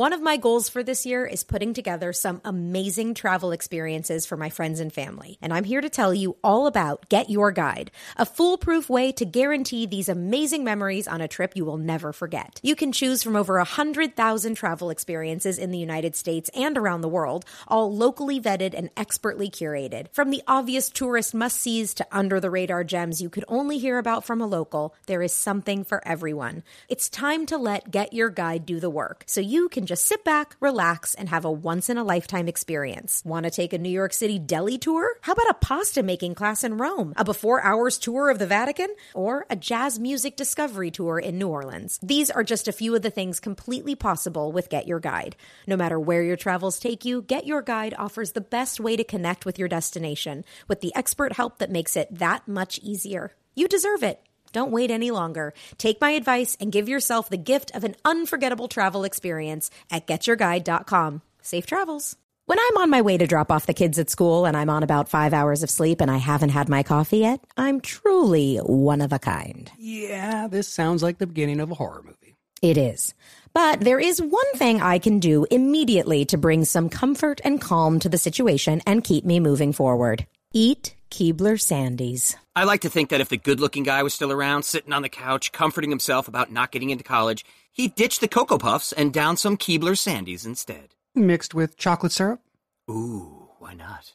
one of my goals for this year is putting together some amazing travel experiences for my friends and family. And I'm here to tell you all about Get Your Guide, a foolproof way to guarantee these amazing memories on a trip you will never forget. You can choose from over 100,000 travel experiences in the United States and around the world, all locally vetted and expertly curated. From the obvious tourist must sees to under the radar gems you could only hear about from a local, there is something for everyone. It's time to let Get Your Guide do the work so you can just sit back, relax, and have a once in a lifetime experience. Want to take a New York City deli tour? How about a pasta making class in Rome, a before hours tour of the Vatican, or a jazz music discovery tour in New Orleans? These are just a few of the things completely possible with Get Your Guide. No matter where your travels take you, Get Your Guide offers the best way to connect with your destination with the expert help that makes it that much easier. You deserve it. Don't wait any longer. Take my advice and give yourself the gift of an unforgettable travel experience at getyourguide.com. Safe travels. When I'm on my way to drop off the kids at school and I'm on about five hours of sleep and I haven't had my coffee yet, I'm truly one of a kind. Yeah, this sounds like the beginning of a horror movie. It is. But there is one thing I can do immediately to bring some comfort and calm to the situation and keep me moving forward. Eat Keebler Sandies. I like to think that if the good looking guy was still around, sitting on the couch, comforting himself about not getting into college, he'd ditch the Cocoa Puffs and down some Keebler Sandies instead. Mixed with chocolate syrup? Ooh, why not?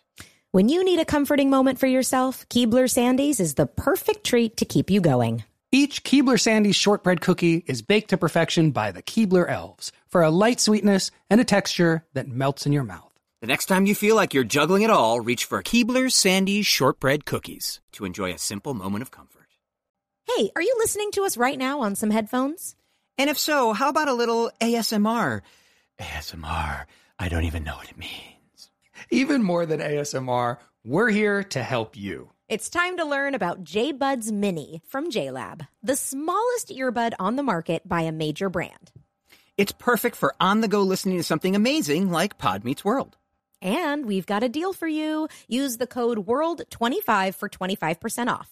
When you need a comforting moment for yourself, Keebler Sandies is the perfect treat to keep you going. Each Keebler Sandies shortbread cookie is baked to perfection by the Keebler elves for a light sweetness and a texture that melts in your mouth. The next time you feel like you're juggling it all, reach for Keebler Sandies shortbread cookies to enjoy a simple moment of comfort. Hey, are you listening to us right now on some headphones? And if so, how about a little ASMR? ASMR, I don't even know what it means. Even more than ASMR, we're here to help you. It's time to learn about JBuds Mini from JLab, the smallest earbud on the market by a major brand. It's perfect for on the go listening to something amazing like Pod Meets World. And we've got a deal for you. Use the code WORLD25 for 25% off.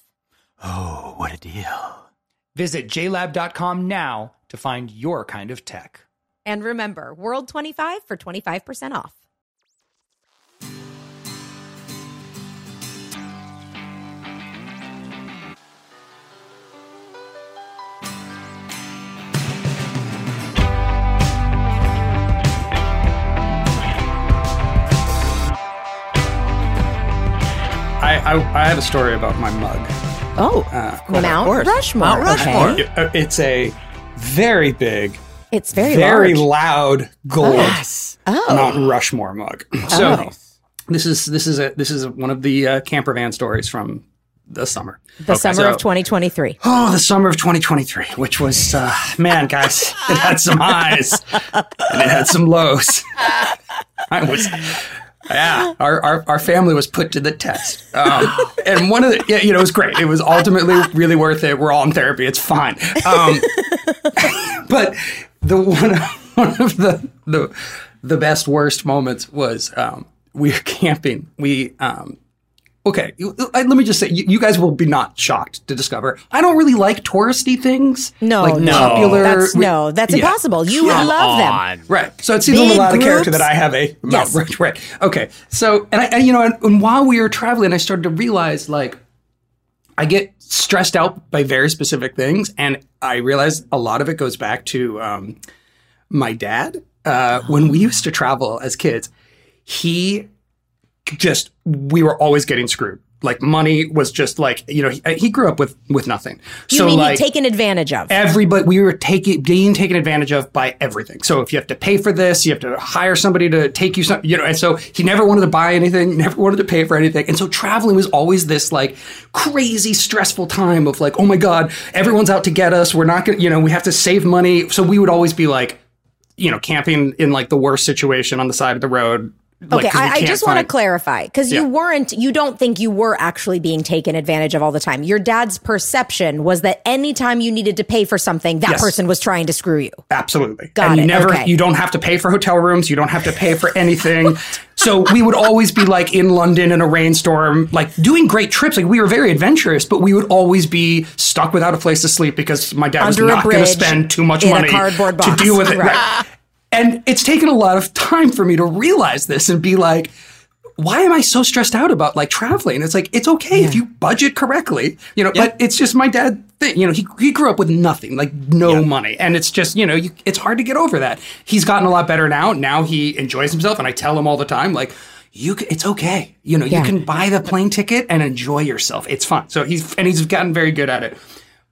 Oh, what a deal. Visit jlab.com now to find your kind of tech. And remember, WORLD25 for 25% off. I, I, I have a story about my mug. Oh, Uh, Mount course. Rushmore. Mount Rushmore. okay. Uh, It's a very big, It's very, very large. loud gold Yes. Oh. Mount Rushmore mug. So Oh. this is this is a this is one of the uh, camper van stories from the summer. the summer so- of 2023. Oh, the summer of 2023, which was uh, man, guys, it had some highs and it had some lows. I was. Yeah, our, our, our family was put to the test. Um, and one of the, yeah, you know, it was great. It was ultimately really worth it. We're all in therapy. It's fine. Um, but the one, one of the, the, the best worst moments was um, we were camping. We, um, okay, let me just say, you, guys will be not shocked to discover I don't really like touristy things. No, like no, popular. that's no, that's Yeah. impossible. You would love them. Right. So it seems Big a lot of character that I have a Yes. right, right. Okay. So and I and, you know and, and while we were traveling, I started to realize like I get stressed out by very specific things, and I realize a lot of it goes back to um, my dad. Uh, when we used to travel as kids, he just we were always getting screwed. Like money was just like you know he, uh, he grew up with with nothing. You so mean like taken advantage of? everybody we were taking being taken advantage of by everything so if you have to pay for this you have to hire somebody to take you some you know and so he never wanted to buy anything never wanted to pay for anything and so traveling was always this like crazy stressful time of like oh my god everyone's out to get us we're not gonna you know we have to save money so we would always be like you know camping in like the worst situation on the side of the road like, Okay, I, I just want to clarify because Yeah. you weren't, you don't think you were actually being taken advantage of all the time. Your dad's perception was that anytime you needed to pay for something, that Yes. person was trying to screw you. Absolutely. Got and you it. never Okay. you don't have to pay for hotel rooms, you don't have to pay for anything. so we would always be like in London in a rainstorm, like doing great trips. Like we were very adventurous, but we would always be stuck without a place to sleep because my dad Under was not going to spend too much money to deal with it. Right. Right. And it's taken a lot of time for me to realize this and be like, why am I so stressed out about like traveling? It's like it's okay if you budget correctly, you know. But it's just my dad thing, you know. He he grew up with nothing, like no money, and it's just you know, you, it's hard to get over that. He's gotten a lot better now. Now he enjoys himself, and I tell him all the time, like you, c- it's okay. You know, Yeah. you can buy the plane ticket and enjoy yourself. It's fun. So he's and he's gotten very good at it.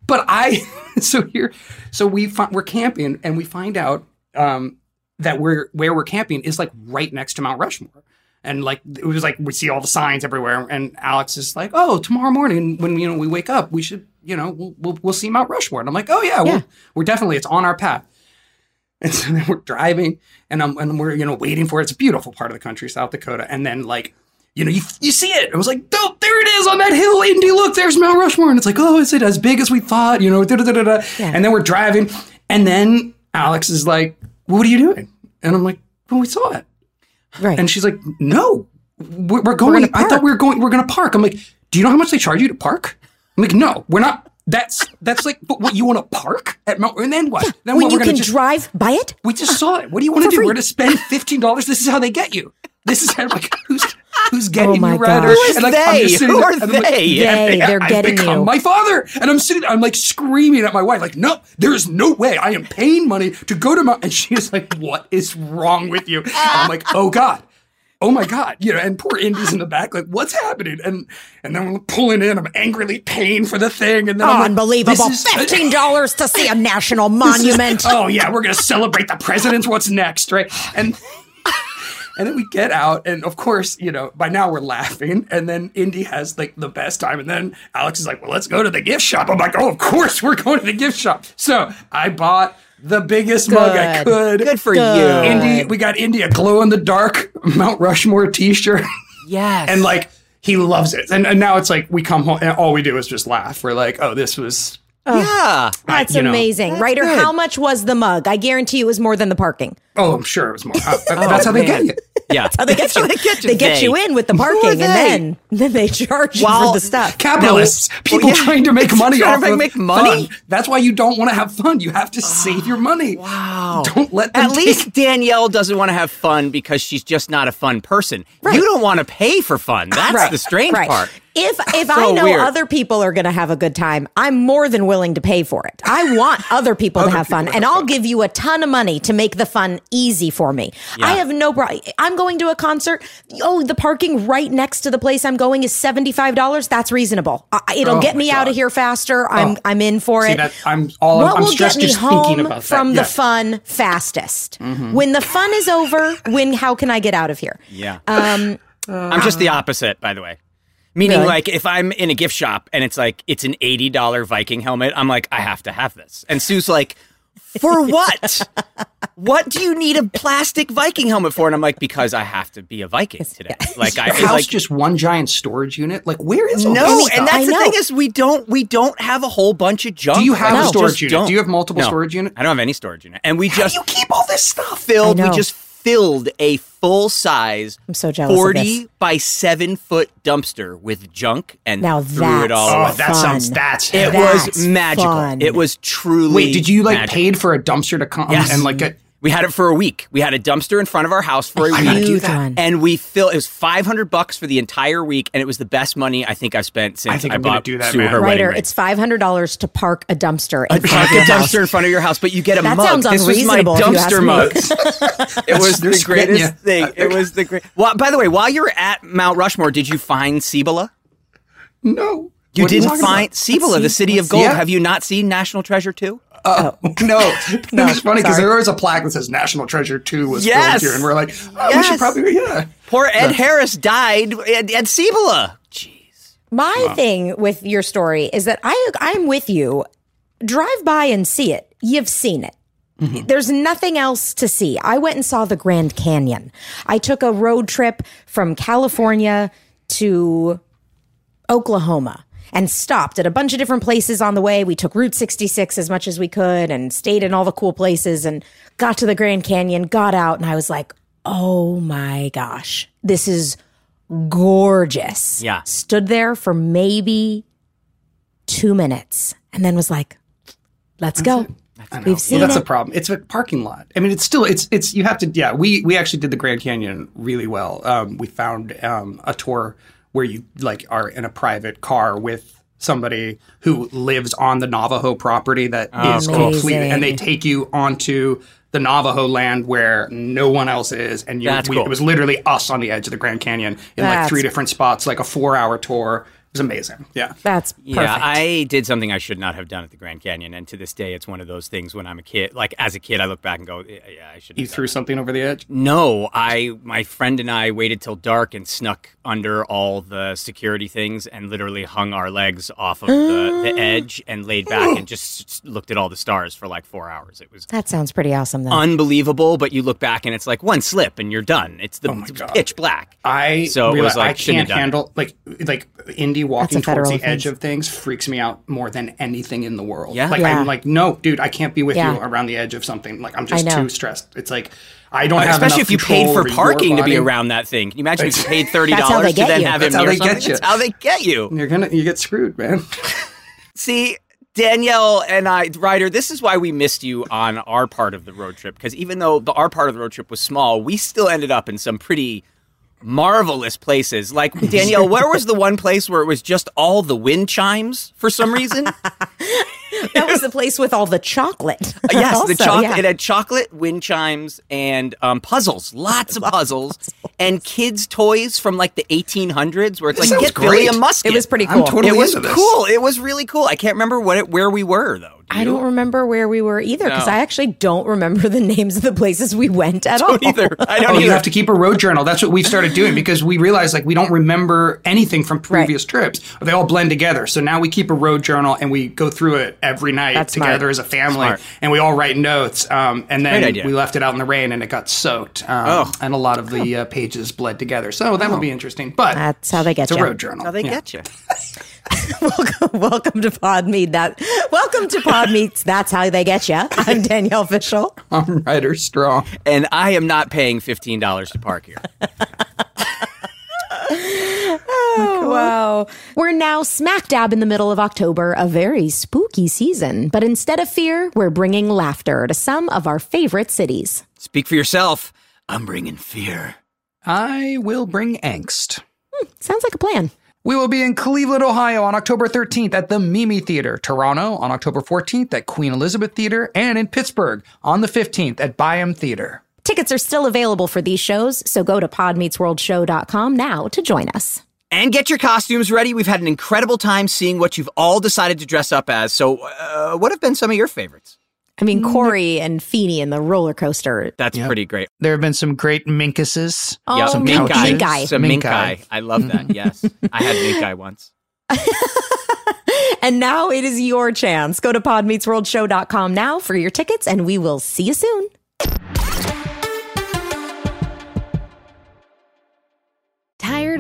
But I, so here, so we we're camping and we find out um, that we're where we're camping is like right next to Mount Rushmore. And like it was like we see all the signs everywhere, and Alex is like, "Oh, tomorrow morning when you know we wake up, we should you know we'll we'll, we'll see Mount Rushmore." And I'm like, "Oh yeah, Yeah. We're, we're definitely it's on our path." And so then we're driving, and I'm and we're you know waiting for it. It's a beautiful part of the country, South Dakota. And then like you know you you see it. It was like, oh, there it is on that hill, Indy. Look, there's Mount Rushmore. And it's like, oh, is it as big as we thought? You know, da da da da. da. And then we're driving, and then Alex is like, what are you doing? And I'm like, well, we saw it. Right. And she's like, no, we're, we're going. gonna I thought we were going. We're going to park. I'm like, do you know how much they charge you to park? I'm like, no, we're not. That's that's like, but what you want to park at Mount? And then what? then when what? you we're can just drive by it? we just uh, saw it. What do you want to do? free. We're going to spend fifteen dollars. This is how they get you. This is how like who's who's oh getting Oh my you right? Who is and, like, I'm they? just sitting Who are and I'm like, they? They, they're getting you. my father, and I'm sitting. I'm like screaming at my wife, like, no, there is no way. I am paying money to go to my. And she's like, what is wrong with you? And I'm like, oh god. Oh my God! You know, and poor Indy's in the back, like, what's happening? And and then I'm pulling in, I'm angrily paying for the thing, and then I'm like, Unbelievable. is- Fifteen dollars to see a national monument. oh yeah, we're gonna celebrate the presidents. What's next, right? And and then we get out, and of course, you know, by now we're laughing. And then Indy has like the best time, and then Alex is like, "Well, let's go to the gift shop." I'm like, "Oh, of course, we're going to the gift shop." So I bought the biggest mug I could. Good for Good. you. Indy, we got Indy a glow in the dark Mount Rushmore T-shirt, Yes. and like he loves it. And, and now it's like we come home, and all we do is just laugh. We're like, "Oh, this was." Yeah. That's you know. amazing. Ryder, good. how much was the mug? I guarantee you it was more than the parking. Oh, I'm sure it was more. Uh, that's how they get you. Yeah. that's How they get you. they get you. They get you in with the parking, and then then they charge you Well, for the stuff. capitalists, people yeah. trying to make money Trying off to of make money? fun. That's why you don't want to have fun. You have to save your money. Wow. Don't let them At least Danielle doesn't want to have fun because she's just not a fun person. Right. You don't want to pay for fun. That's Right, the strange right. part. If if So I know weird. other people are going to have a good time, I'm more than willing to pay for it. I want other people to Other have fun, to and have I'll give you a ton of money to make the fun easy for me. I have no problem. I'm going to a concert. Oh, the parking right next to the place I'm going is seventy five dollars. That's reasonable. I, it'll Oh get me out of here faster. I'm Oh. I'm in for See, it. that- I'm all- What I'm will get me home from the Yes. Mm-hmm. fun fastest? When the fun is over, when how can I get out of here? Yeah. Um, I'm just the opposite, by the way. Meaning, Really? like, if I'm in a gift shop and it's like, it's an $80 Viking helmet, I'm like, I have to have this. And Sue's like, for what? what do you need a plastic Viking helmet for? And I'm like, because I have to be a Viking today. Like, I house like, just one giant storage unit. Like, where is all no, this stuff? and that's I the know. thing is we don't we don't have a whole bunch of junk. Do you have Like, a we storage just unit? don't. Do you have multiple No. storage unit? I don't have any storage unit, and we How do just you keep all this stuff? filled. We just filled a full size. I'm so jealous Forty by seven foot dumpster with junk and Now threw it all that's- away. Oh, that sounds that's It heavy. was magical. fun. It was truly. Wait, did you like magical. paid for a dumpster to come Yes. and like get? We had it for a week. We had a dumpster in front of our house for a I gotta week. do Huge that. one. And we filled. It was five hundred bucks for the entire week, and it was the best money I think I've spent since I think I'm gonna bought do that, Sue man. her wedding Ryder, ring. it's five hundred dollars to park a dumpster in Park front of a your house. dumpster in front of your house, but you get a That mug. sounds this was my unreasonable if you ask dumpster me. mug. it was they're the spitting greatest ya. thing. It was the great. Well, by the way, while you were at Mount Rushmore, did you find Cibola? No, You What are didn't talking find about? Cibola, the city of gold. see. Have you not seen National Treasure 2? Uh, oh. no, no. it's funny because sorry. there was a plaque that says National Treasure Two was Yes. filmed here, and we're like, oh, we should probably, yeah. Poor Ed Harris died at, at Cibola. Jeez. My thing with your story is that I I'm with you. Drive by and see it. You've seen it. Mm-hmm. There's nothing else to see. I went and saw the Grand Canyon. I took a road trip from California to Oklahoma and stopped at a bunch of different places on the way. We took Route 66 as much as we could and stayed in all the cool places and got to the Grand Canyon, got out, and I was like, oh my gosh, this is gorgeous. Yeah. Stood there for maybe two minutes and then was like, let's go. I know. We've seen well, that's it. the problem. It's a parking lot. I mean, it's still it's it's you have to yeah. We we actually did the Grand Canyon really well. Um, we found um, a tour where you like are in a private car with somebody who lives on the Navajo property that oh, is complete, and they take you onto the Navajo land where no one else is, and you, That's we, cool. it was literally us on the edge of the Grand Canyon in like three different spots, like a four-hour tour. It was amazing. Yeah. That's perfect. Yeah, I did something I should not have done at the Grand Canyon, and to this day, it's one of those things. When I'm a kid, like as a kid, I look back and go, "Yeah, yeah, I should." You threw something over the edge. No, I my friend and I waited till dark and snuck under all the security things and literally hung our legs off of the, the edge and laid back and just looked at all the stars for like four hours. It was that sounds pretty awesome, though. unbelievable, but you look back and it's like one slip and you're done. It's the oh my it's God. pitch black. I So it realize was like, I shouldn't have can't done it. handle like like Indy walking That's a federal towards the edge of things freaks me out more than anything in the world. Yeah? Like Yeah. I'm like, no, dude, I can't be with Yeah. you around the edge of something. Like I'm just too stressed. It's like I don't uh, have Especially if you paid for parking to be around that thing. Can you imagine if you paid thirty That's how they dollars to get then you. have That's him how near they get you. That's how they get you. You're gonna you get screwed, man. See, Danielle and I, Ryder, this is why we missed you on our part of the road trip. Because even though the, our part of the road trip was small, we still ended up in some pretty marvelous places. Like, Danielle, where was the one place where it was just all the wind chimes for some reason? that was the place with all the chocolate. yes, Also, the chocolate. yeah. It had chocolate, wind chimes, and um, puzzles. Lots of puzzles. And kids' toys from like the 1800s where it's like, sounds get Billy a musket. It was pretty I'm cool. totally It was into this. cool. It was really cool. I can't remember what it, where we were, though. Do I don't remember where we were either because No. I actually don't remember the names of the places we went at all. either. I don't Oh, either. you have to keep a road journal. That's what we've started doing because we realized like we don't remember anything from previous trips. They all blend together. So now we keep a road journal and we go through it every night That's smart. together as a family, Smart. and we all write notes. Um, and then we left it out in the rain and it got soaked. Um, Oh. and a lot of the uh, pages bled together. So that would be interesting. But That's how they get it's a road journal. How they Yeah. get you. welcome, welcome to Pod Meet. That welcome to Pod Meets. That's how they get you. I'm Danielle Fishel. I'm Ryder Strong. And I am not paying fifteen dollars to park here. Oh, wow. We're now smack dab in the middle of October, a very spooky season. But instead of fear, we're bringing laughter to some of our favorite cities. Speak for yourself. I'm bringing fear. I will bring angst. Hmm, sounds like a plan. We will be in Cleveland, Ohio on October 13th at the Mimi Theater, Toronto on October 14th at Queen Elizabeth Theater, and in Pittsburgh on the 15th at Byham Theater. Tickets are still available for these shows, so go to podmeetsworldshow.com now to join us. And get your costumes ready. We've had an incredible time seeing what you've all decided to dress up as. So, uh, what have been some of your favorites? I mean, Cory and Feeney and the roller coaster. That's pretty great. There have been some great minkuses. Oh, Yeah, some mink eye. Mink eye. Some Mink mink eye. eye. I love that. Yes. I had mink eye once. And now it is your chance. Go to podmeetsworldshow.com now for your tickets, and we will see you soon.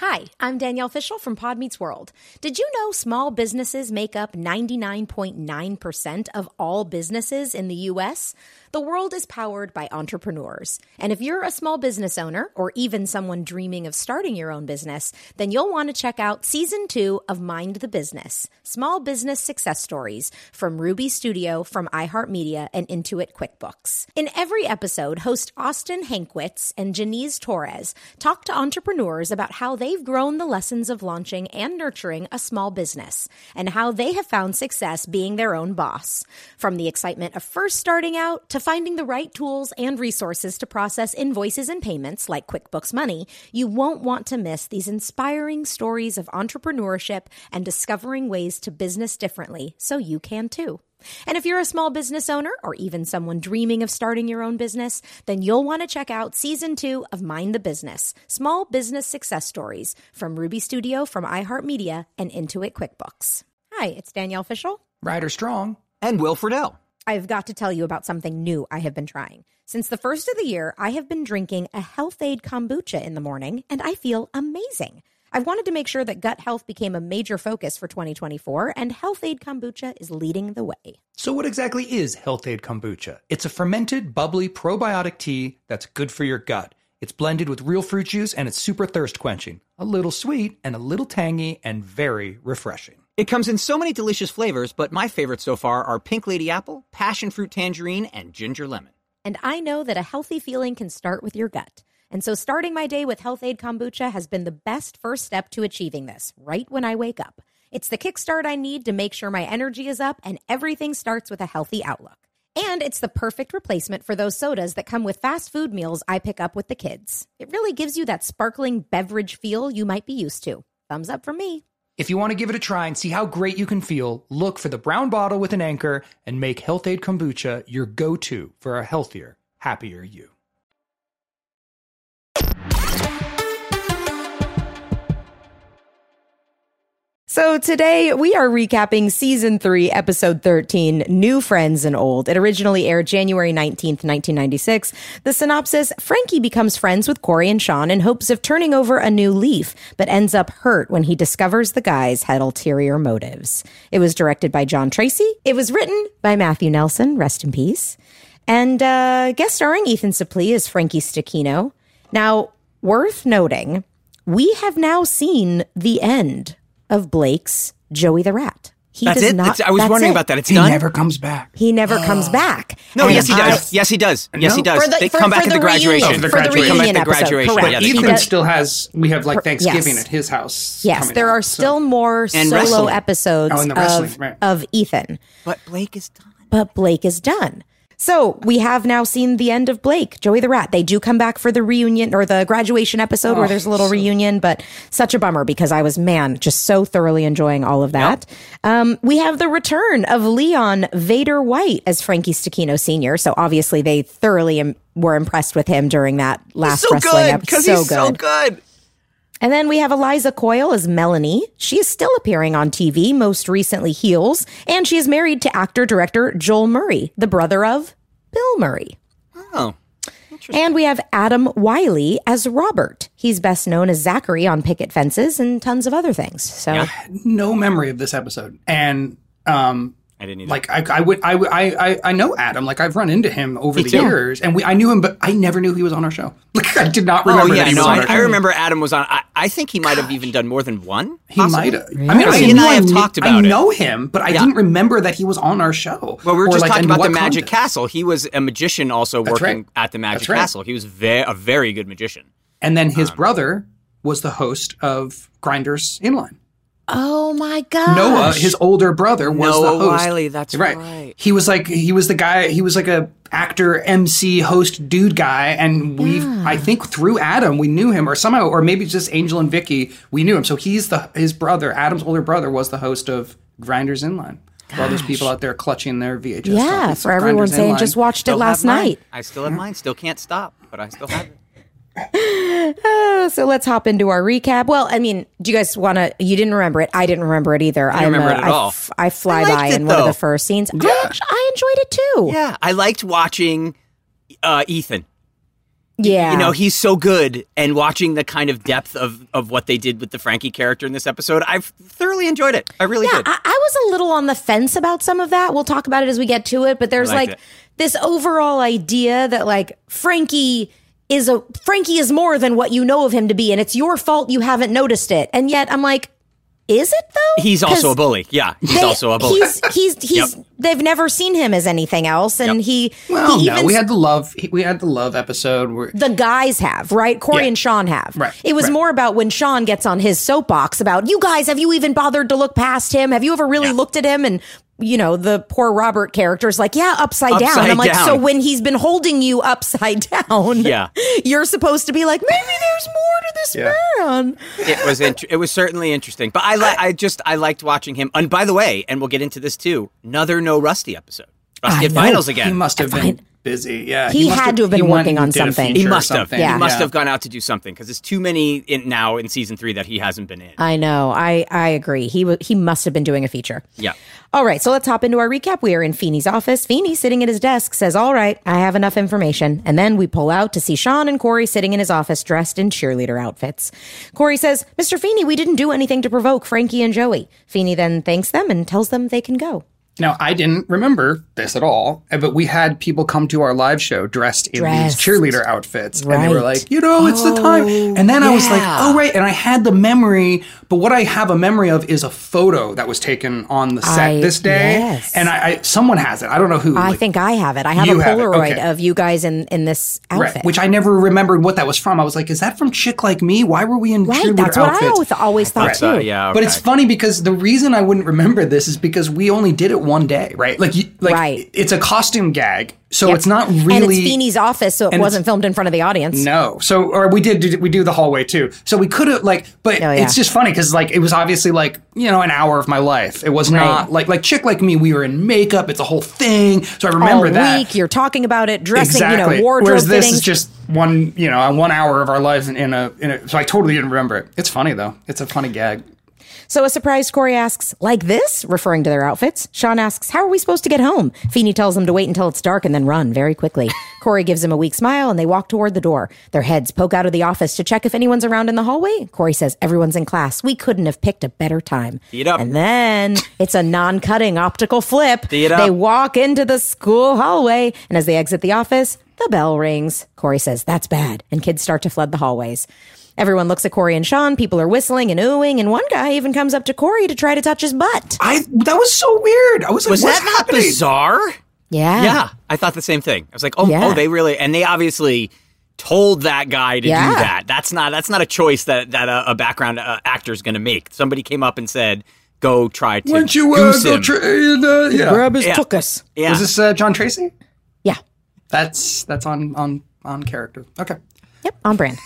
Hi, I'm Danielle Fishel from Pod Meets World. Did you know small businesses make up 99.9% of all businesses in the U.S.? The world is powered by entrepreneurs. And if you're a small business owner or even someone dreaming of starting your own business, then you'll want to check out season two of Mind the Business Small Business Success Stories from Ruby Studio, from iHeartMedia, and Intuit QuickBooks. In every episode, host Austin Hankwitz and Janice Torres talk to entrepreneurs about how they've grown the lessons of launching and nurturing a small business and how they have found success being their own boss. From the excitement of first starting out to finding the right tools and resources to process invoices and payments like QuickBooks Money, you won't want to miss these inspiring stories of entrepreneurship and discovering ways to business differently so you can too. And if you're a small business owner or even someone dreaming of starting your own business, then you'll want to check out season two of Mind the Business Small Business Success Stories from Ruby Studio, from iHeartMedia, and Intuit QuickBooks. Hi, it's Danielle Fishel. Ryder Strong. And Will Friedle. I've got to tell you about something new I have been trying. Since the first of the year, I have been drinking a Health-Ade kombucha in the morning, and I feel amazing. I've wanted to make sure that gut health became a major focus for 2024, and Health-Ade Kombucha is leading the way. So, what exactly is Health-Ade Kombucha? It's a fermented, bubbly probiotic tea that's good for your gut. It's blended with real fruit juice and it's super thirst quenching. A little sweet and a little tangy and very refreshing. It comes in so many delicious flavors, but my favorites so far are pink lady apple, passion fruit tangerine, and ginger lemon. And I know that a healthy feeling can start with your gut. And so starting my day with Health-Ade Kombucha has been the best first step to achieving this, right when I wake up. It's the kickstart I need to make sure my energy is up and everything starts with a healthy outlook. And it's the perfect replacement for those sodas that come with fast food meals I pick up with the kids. It really gives you that sparkling beverage feel you might be used to. Thumbs up for me. If you want to give it a try and see how great you can feel, look for the brown bottle with an anchor and make Health-Ade Kombucha your go to for a healthier, happier you. So today we are recapping season three, episode 13, New Friends and Old. It originally aired January 19th, 1996. The synopsis, Frankie becomes friends with Cory and Sean in hopes of turning over a new leaf, but ends up hurt when he discovers the guys had ulterior motives. It was directed by John Tracy. It was written by Matthew Nelson, rest in peace. And uh, guest starring Ethan Suplee as Frankie Stecchino. Now, worth noting, we have now seen the end of Blake's Joey the Rat. He That's does it. not. It's- I was wondering it. about that. It's He done. never comes back. He never comes back. no, And yes, he I- does. yes, he does. Yes, he does. The- they for- come for back at the the oh, graduation. reunion- for the They come at reunion the episode, graduation. correct. Yeah, they He come Ethan does- still has. We have like Thanksgiving yes. at his house. Yes, there out, are so- still more And solo wrestling. episodes Oh, and the wrestling, of, right. of Ethan, But Blake is done. but Blake is done. So we have now seen the end of Blake, Joey the Rat. They do come back for the reunion or the graduation episode where Oh, there's a little so- reunion, but such a bummer because I was, man, just so thoroughly enjoying all of that. Um, we have the return of Leon Vader White as Frankie Stecchino Sr. So obviously they thoroughly im- were impressed with him during that last so wrestling good episode. because he's so good. And then we have Eliza Coyle as Melanie. She is still appearing on TV, most recently Heels, and she is married to actor director Joel Murray, the brother of Bill Murray. Oh, And we have Adam Wylie as Robert. He's best known as Zachary on Picket Fences and tons of other things. So no memory of this episode, and um, I didn't either. like I, I would, I, I, I, I know Adam. Like I've run into him over Me the too. years, and we, I knew him, but I never knew he was on our show. Like I did not oh remember that he no, was on I, our I show. remember Adam was on. I, I think he might have even done more than one. He possibly. might have. I mean, I He and I have talked about I it. know him, but I Yeah. didn't remember that he was on our show. Well, we were just like, talking about the Magic context. Castle. He was a magician, also That's working right. at the Magic right. Castle. He was ve- a very good magician. And then Um, his brother was the host of Grinders Inline. Oh my God! Noah, his older brother, was Noah the host. Wylie, that's right. right. He was like he was the guy. He was like a actor, MC, host, dude guy, and we, I think, through Adam, we knew him, or somehow, or maybe just Angel and Vicky, we knew him. So he's the his brother. Adam's older brother was the host of Grinders Inline. For all those people out there clutching their VHS. Yeah, for everyone saying Inline. just watched it last night. I still have mine. Still can't stop, but I still have it. Uh, so let's hop into our recap. Well, I mean, do you guys want to? You didn't remember it. I didn't remember it either. I remember it at all. I fly I by it, in one of the first scenes. I, actu- I enjoyed it too. Yeah, I liked watching uh, Ethan. Yeah. you know, he's so good. And watching the kind of depth of of what they did with the Frankie character in this episode, I've thoroughly enjoyed it. I really Yeah, did. I, I was a little on the fence about some of that. We'll talk about it as we get to it. But there's like it. this overall idea that like Frankie is a Frankie is more than what you know of him to be, and it's your fault you haven't noticed it. And yet I'm like, is it though? he's also a bully. Yeah, he's they- also a bully. He's he's he's. They've never seen him as anything else, and Yep. he Well, he no, we had the love. We had the love episode where the guys have, right? Cory Yeah. and Sean have. Right, It was right. more about when Sean gets on his soapbox about, you guys, have you even bothered to look past him? Have you ever really looked at him? And, you know, the poor Robert character is like, yeah, upside, down. Upside I'm like, down. so when he's been holding you upside down, Yeah. you're supposed to be like, maybe there's more to this Yeah. man. it was int- it was certainly interesting. But I li- I just I liked watching him. And by the way, and we'll get into this too. Another no Rusty episode. Rusty I at know. finals he again. must have been Fine. Busy. Yeah, He must had to have been working on something. he feature or must have. something. He must Yeah. have gone out to do something because there's too many in now in season three that he hasn't been in. I know. I, I agree. He w- he must have been doing a feature. yeah. All right, so let's hop into our recap. We are in Feeney's office. Feeney, sitting at his desk, says, All right, I have enough information. And then we pull out to see Sean and Cory sitting in his office dressed in cheerleader outfits. Cory says, Mr. Feeney, we didn't do anything to provoke Frankie and Joey. Feeney then thanks them and tells them they can go. Now, I didn't remember this at all, uh, but we had people come to our live show dressed in Dressed. these cheerleader outfits. And they were like, you know, it's the time. And then I was like, yeah. oh, right. And I had the memory, but what I have a memory of is a photo that was taken on the set I- this day. yes. And I, I someone has it. I don't know who. I like- think I have it. I have a You have Polaroid okay. of you guys in, in this outfit. Right, which I never remembered what that was from. I was like, is that from Chick Like Me? Why were we in Right, cheerleader that's what I outfits? always, always thought too. Uh, yeah. But it's funny because the reason I wouldn't remember this is because we only did it one day, right? Like, you, like Right. it's a costume gag, so Yep. it's not really. and it's Feeney's office, so it wasn't filmed in front of the audience. No, so or we did we do the hallway too. So we could have like, but Oh, yeah. it's just funny because like it was obviously like you know an hour of my life. It was Right. not like like chick like me. We were in makeup. It's a whole thing. So I remember All that week, you're talking about it, dressing, exactly. you know, wardrobe Whereas this fittings. is just one you know one hour of our lives in, in a in a. So I totally didn't remember it. It's funny though. It's a funny gag. So a surprised Cory asks, like this, referring to their outfits. Sean asks, how are we supposed to get home? Feeney tells him to wait until it's dark and then run very quickly. Cory gives him a weak smile and they walk toward the door. Their heads poke out of the office to check if anyone's around in the hallway. Cory says, everyone's in class. We couldn't have picked a better time. Eat up. And then it's a non-cutting optical flip. Eat up. They walk into the school hallway and as they exit the office, the bell rings. Cory says, that's bad. And kids start to flood the hallways. Everyone looks at Cory and Sean. People are whistling and oohing, and one guy even comes up to Cory to try to touch his butt. I that was so weird. I was like, was what's that not happening? bizarre? Yeah. Yeah, I thought the same thing. I was like, oh, Yeah. oh, they really, and they obviously told that guy to Yeah. do that. That's not that's not a choice that that a, a background uh, actor is going to make. Somebody came up and said, "Go try to Why don't you uh, go him." tra- uh, yeah. Grab his Yeah. tuchus. yeah. Was this uh, John Tracy? Yeah. That's that's on on on character. Okay. Yep. On brand.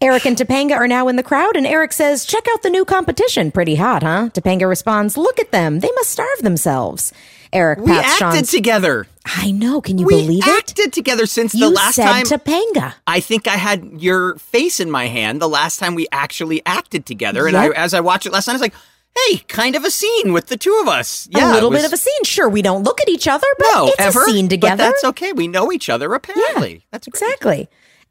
Eric and Topanga are now in the crowd, and Eric says, Check out the new competition. Pretty hot, huh? Topanga responds, Look at them. They must starve themselves. Eric we acted Sean's. together. I know. Can you We believe it? We acted together since You the last said time. Topanga. I think I had your face in my hand the last time we actually acted together, and Yep. I, as I watched it last night, I was like, "Hey, kind of a scene with the two of us." Yeah, a little was- bit of a scene. Sure, we don't look at each other, but no it's ever a scene together. But that's okay. We know each other apparently. That's great. Exactly.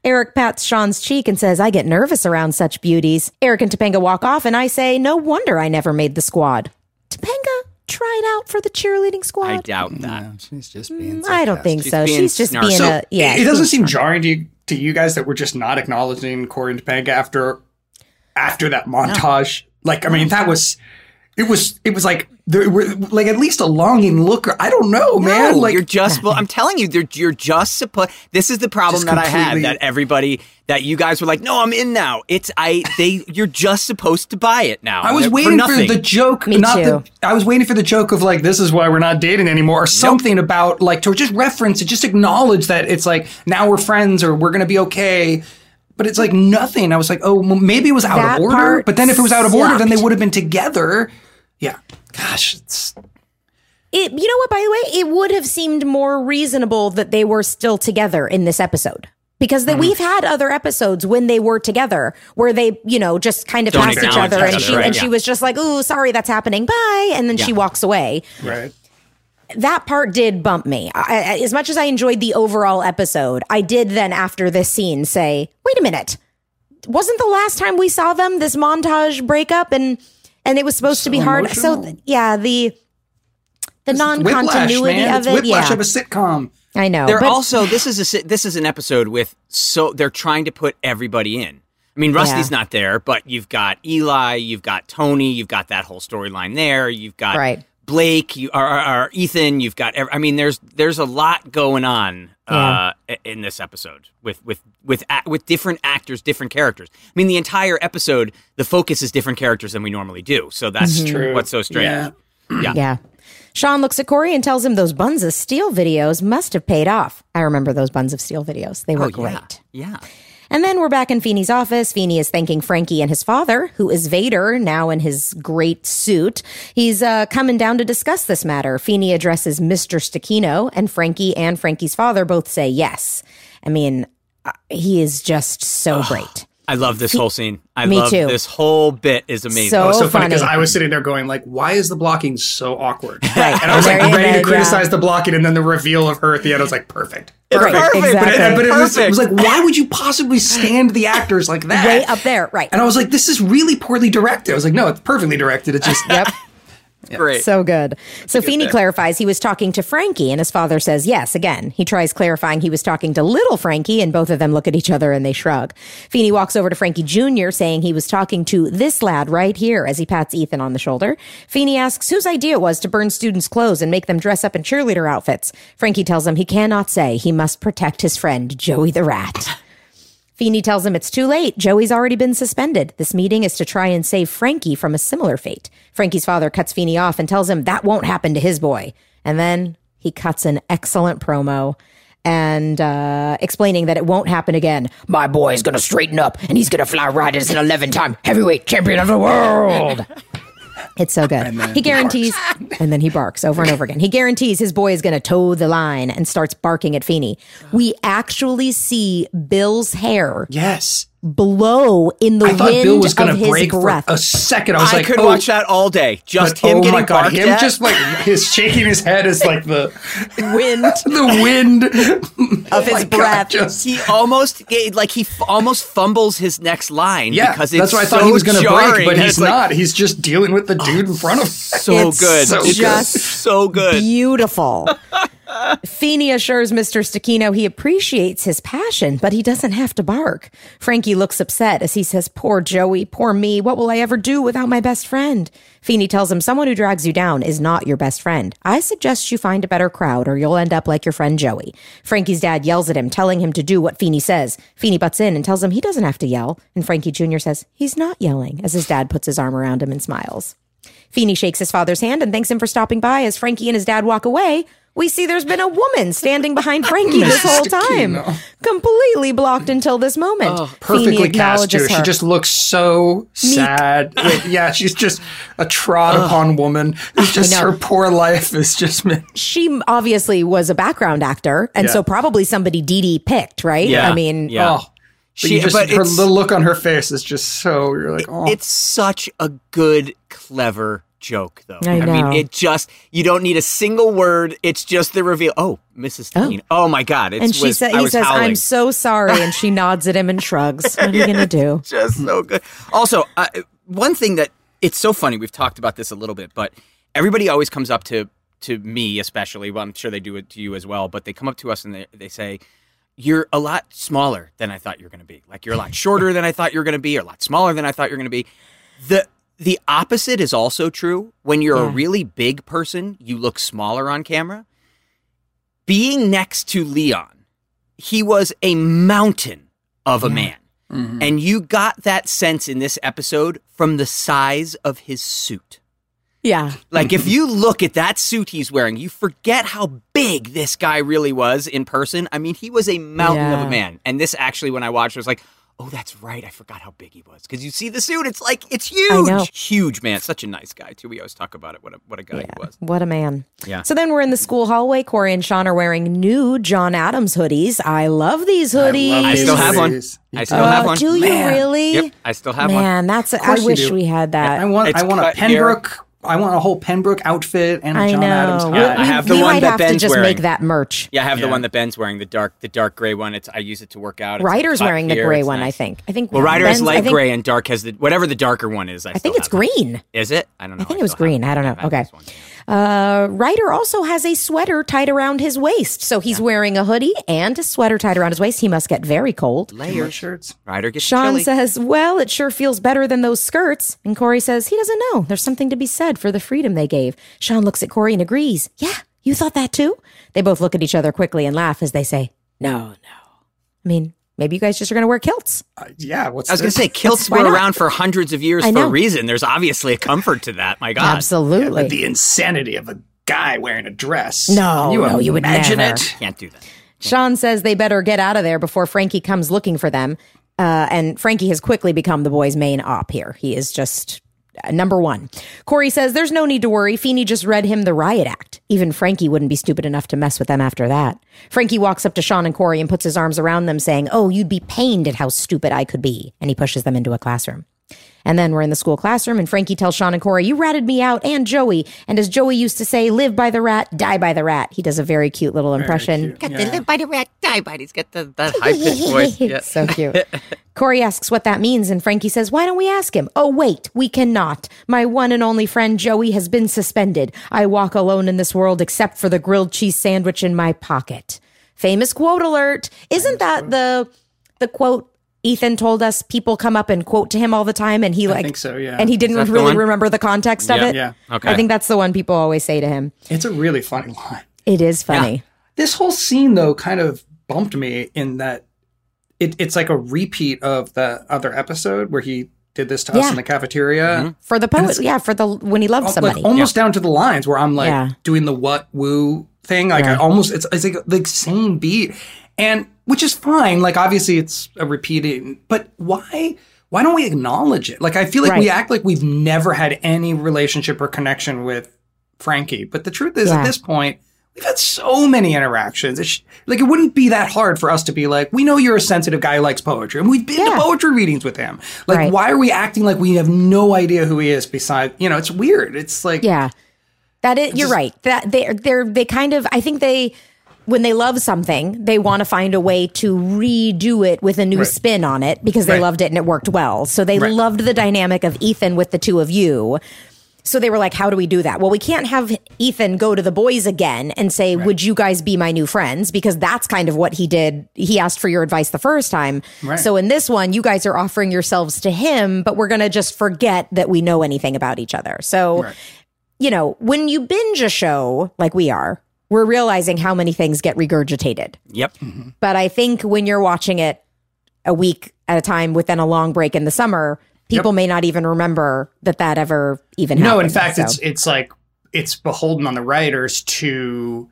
Eric pats Sean's cheek and says, I get nervous around such beauties. Eric and Topanga walk off, and I say, No wonder I never made the squad. Topanga tried out for the cheerleading squad. I doubt that. she's just being. Mm, I don't think She's so. being She's just snarky. being So a yeah. it, it doesn't seem jarring to you, to you guys that we're just not acknowledging Cory and Topanga after after that montage. Like, I mean, that was it was it was like there were like at least a longing look. Or, I don't know, man. No, Like you're just. Well, I'm telling you, you're just supposed. This is the problem that I had. That everybody, that you guys were like, no, I'm in now. It's I. They. You're just supposed to buy it now. I was waiting for, nothing. the joke, Me not too. the. I was waiting for the joke of like, this is why we're not dating anymore, or something about like to just reference it, just acknowledge that it's like now we're friends or we're gonna be okay. But it's like nothing. I was like, oh, well, maybe it was out That of order. But then if it was out of order, then they would have been together. Yeah. Gosh, it's It, you know what, by the way, it would have seemed more reasonable that they were still together in this episode. Because Mm-hmm. that we've had other episodes when they were together where they, you know, just kind of Don't passed each other each and she right, and she was just like, "Ooh, sorry that's happening. Bye." And then she walks away. right. that part did bump me. I, I- as much as I enjoyed the overall episode, I did then after this scene say, "Wait a minute, wasn't the last time we saw them this montage breakup and and it was supposed to be hard?" So emotional. th- yeah, the the non-continuity of It's it. whiplash Yeah, of a sitcom. I know. They're but- also this is a this is an episode with so they're trying to put everybody in. I mean, Rusty's not there, but you've got Eli, you've got Tony, you've got that whole storyline there. You've got Right. Blake, you or, or, or Ethan. You've got. I mean, there's there's a lot going on uh, in this episode with with with with different actors, different characters. I mean, the entire episode, the focus is different characters than we normally do. So that's True. what's so strange. Yeah. Yeah. Sean looks at Corey and tells him those Buns of Steel videos must have paid off. I remember those Buns of Steel videos. They were Oh, great. yeah. And then we're back in Feeney's office. Feeney is thanking Frankie and his father, who is Vader, now in his great suit. He's uh, coming down to discuss this matter. Feeney addresses Mr. Stecchino, and Frankie and Frankie's father both say yes. I mean, uh, he is just so great. I love this whole scene. I Me love too. this whole bit is amazing. So- It was so funny because. I was sitting there going like, "Why is the blocking so awkward?" Right. And I was like ready good, to yeah. criticize the blocking, and then the reveal of her at the end, I was like, "Perfect, Right, perfect." exactly. But, but it, was, it was like, why would you possibly stand the actors like that? Way up there, right. And I was like, this is really poorly directed. I was like, no, it's perfectly directed. It's just Yep. Great. So good. So Feeney clarifies he was talking to Frankie, and his father says yes again. He tries clarifying he was talking to little Frankie, and both of them look at each other and they shrug. Feeney walks over to Frankie Jr., saying he was talking to this lad right here as he pats Ethan on the shoulder. Feeney asks whose idea it was to burn students' clothes and make them dress up in cheerleader outfits. Frankie tells him he cannot say. He must protect his friend, Joey the Rat. Feeney tells him it's too late. Joey's already been suspended. This meeting is to try and save Frankie from a similar fate. Frankie's father cuts Feeney off and tells him that won't happen to his boy. And then he cuts an excellent promo and uh, explaining that it won't happen again. My boy is going to straighten up and he's going to fly right as an 11 time heavyweight champion of the world. It's so good. He guarantees, and then he barks over and over again. He guarantees his boy is going to toe the line and starts barking at Feeney. We actually see Bill's hair yes. Blow in the I thought wind Bill was going of his break breath. for a second. I was I like, could oh, watch that all day. Just but him oh getting my god, him at. just like his shaking his head is like the wind the wind of oh his my God, breath. just- he almost like he f- almost fumbles his next line yeah, because it's that's why I thought so he was going to break, but he's like, not. He's just dealing with the dude in front of him. so It's good. so It's just so good. Beautiful. Feeney assures Mr. Stecchino he appreciates his passion, but he doesn't have to bark. Frankie looks upset as he says, Poor Joey, poor me. What will I ever do without my best friend? Feeney tells him, Someone who drags you down is not your best friend. I suggest you find a better crowd or you'll end up like your friend Joey. Frankie's dad yells at him, telling him to do what Feeney says. Feeney butts in and tells him he doesn't have to yell. And Frankie Jr. says, He's not yelling, as his dad puts his arm around him and smiles. Feeney shakes his father's hand and thanks him for stopping by. As Frankie and his dad walk away, we see there's been a woman standing behind Frankie this whole time, Stecchino. completely blocked until this moment. Oh, Feeney Perfectly cast too. acknowledges She just looks so sad. Like, yeah, she's just a trod upon woman. It's just her poor life is just been she obviously was a background actor, and Yeah. so probably somebody Dee Dee picked, right? Yeah. I mean, Yeah. Oh, but She- you just, but her the look on her face is just so you're like, oh, It's such a good, clever joke, though. I know. mean, it just you don't need a single word. It's just the reveal. Oh, Mrs. Dean. Oh, my God! It's and she was, said, I he says, howling. "I'm so sorry," and she nods at him and shrugs. What are you gonna do? just so good. Also, uh, one thing that it's so funny. We've talked about this a little bit, but everybody always comes up to to me, especially. Well, I'm sure they do it to you as well. But they come up to us and they they say. You're a lot smaller than I thought you were going to be. Like you're a lot shorter than I thought you were going to be, or a lot smaller than I thought you were going to be. The the opposite is also true. When you're a hmm. really big person, you look smaller on camera. Being next to Leon, he was a mountain of a hmm. man. Mm-hmm. And you got that sense in this episode from the size of his suit. Yeah, Like, if you look at that suit he's wearing, you forget how big this guy really was in person. I mean, he was a mountain of a man. And this actually, when I watched, it, was like, oh, that's right. I forgot how big he was. Because you see the suit, it's like, it's huge. know. Huge, man. Such a nice guy, too. We always talk about it. What a, what a guy he was. What a man. Yeah. So then we're in the school hallway. Cory and Sean are wearing new John Adams hoodies. I love these hoodies. love I these still have one. I do? still have one. Oh, do you Man. really? Yep, I still have one. Man, that's. I course you wish we had that. I want It's I want a cut here. Pembroke I want a whole Pembroke outfit and a I John know. Adams We- hat. I we- have the we one might that have Ben's to just wearing. make that merch. Yeah, I have the Yeah. one that Ben's wearing, the dark the dark gray one. It's I use it to work out. It's Ryder's cut wearing the here, gray it's one, nice. I think. I think Well, Ryder has I light think- gray and dark has the whatever the darker one is. I, I still think it's have green. Is it? I don't know. I think it was still have green. I don't know. have Okay. this one, yeah. Uh, Ryder also has a sweater tied around his waist. So he's wearing a hoodie and a sweater tied around his waist. He must get very cold. Layers shirts. Ryder gets Sean chilly. says, Well, it sure feels better than those skirts. And Cory says, He doesn't know. There's something to be said for the freedom they gave. Sean looks at Cory and agrees. Yeah, you thought that too? They both look at each other quickly and laugh as they say, No, no. I mean, maybe you guys just are going to wear kilts. Uh, yeah, what's I was going to say kilts Why were not? around for hundreds of years I for a reason. There's obviously a comfort to that. My God, Absolutely. the insanity of a guy wearing a dress. No, Can you no, you would imagine never. it. can't do that. Sean says they better get out of there before Frankie comes looking for them. Uh, and Frankie has quickly become the boys' main op here. He is just Uh, number one. Cory says there's no need to worry. Feeney just read him the riot act. Even Frankie wouldn't be stupid enough to mess with them after that. Frankie walks up to Sean and Cory and puts his arms around them, saying, Oh, you'd be pained at how stupid I could be. And he pushes them into a classroom. And then we're in the school classroom, and Frankie tells Sean and Cory, You ratted me out and Joey. And as Joey used to say, live by the rat, die by the rat. He does a very cute little impression. Got the live by the rat, die by. it. He's got the that high pitched voice. Yeah. so cute. Cory asks what that means, and Frankie says, Why don't we ask him? Oh, wait, we cannot. My one and only friend Joey has been suspended. I walk alone in this world except for the grilled cheese sandwich in my pocket. Famous quote alert. Isn't that the the quote Ethan told us people come up and quote to him all the time and he like think so, yeah. and he didn't that the really remember the context of Yeah. it. Yeah. Okay. I think that's the one people always say to him. It's a really funny line. It is funny. This whole scene, though, kind of bumped me in that it, it's like a repeat of the other episode where he did this to us in the cafeteria. Mm-hmm. For the poet, yeah, for the when he loves somebody. Like almost down to the lines where I'm like Yeah. doing the what woo thing. Like I almost it's it's like like same beat, and which is fine. Like obviously it's a repeating, but why? Why don't we acknowledge it? Like I feel like we act like we've never had any relationship or connection with Frankie, but the truth is Yeah. at this point. We've had so many interactions. It's, like it wouldn't be that hard for us to be like, we know you're a sensitive guy who likes poetry, and we've been Yeah. to poetry readings with him. Like, Right. why are we acting like we have no idea who he is? Besides, you know, it's weird. It's like, Yeah. That is, you're just- right. That they're they're they kind of I think they when they love something, they want to find a way to redo it with a new Right. spin on it because they Right. loved it and it worked well. So they Right. loved the dynamic of Ethan with the two of you. So they were like, how do we do that? Well, we can't have Ethan go to the boys again and say, would you guys be my new friends? Because that's kind of what he did. He asked for your advice the first time. Right. So in this one, you guys are offering yourselves to him, but we're going to just forget that we know anything about each other. So, Right. you know, when you binge a show like we are, we're realizing how many things get regurgitated. Yep. Mm-hmm. But I think when you're watching it a week at a time within a long break in the summer, people may not even remember that that ever even happened. No, in fact, So- it's it's like it's beholden on the writers to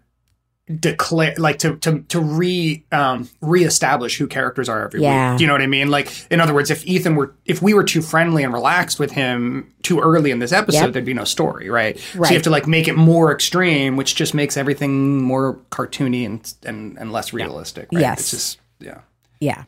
declare, like to to to re um reestablish who characters are every Yeah. week. Do you know what I mean? Like, in other words, if Ethan were if we were too friendly and relaxed with him too early in this episode, Yep. there'd be no story, right? So you have to like make it more extreme, which just makes everything more cartoony and and, and less realistic. Right? Yes. it's just yeah. Yeah.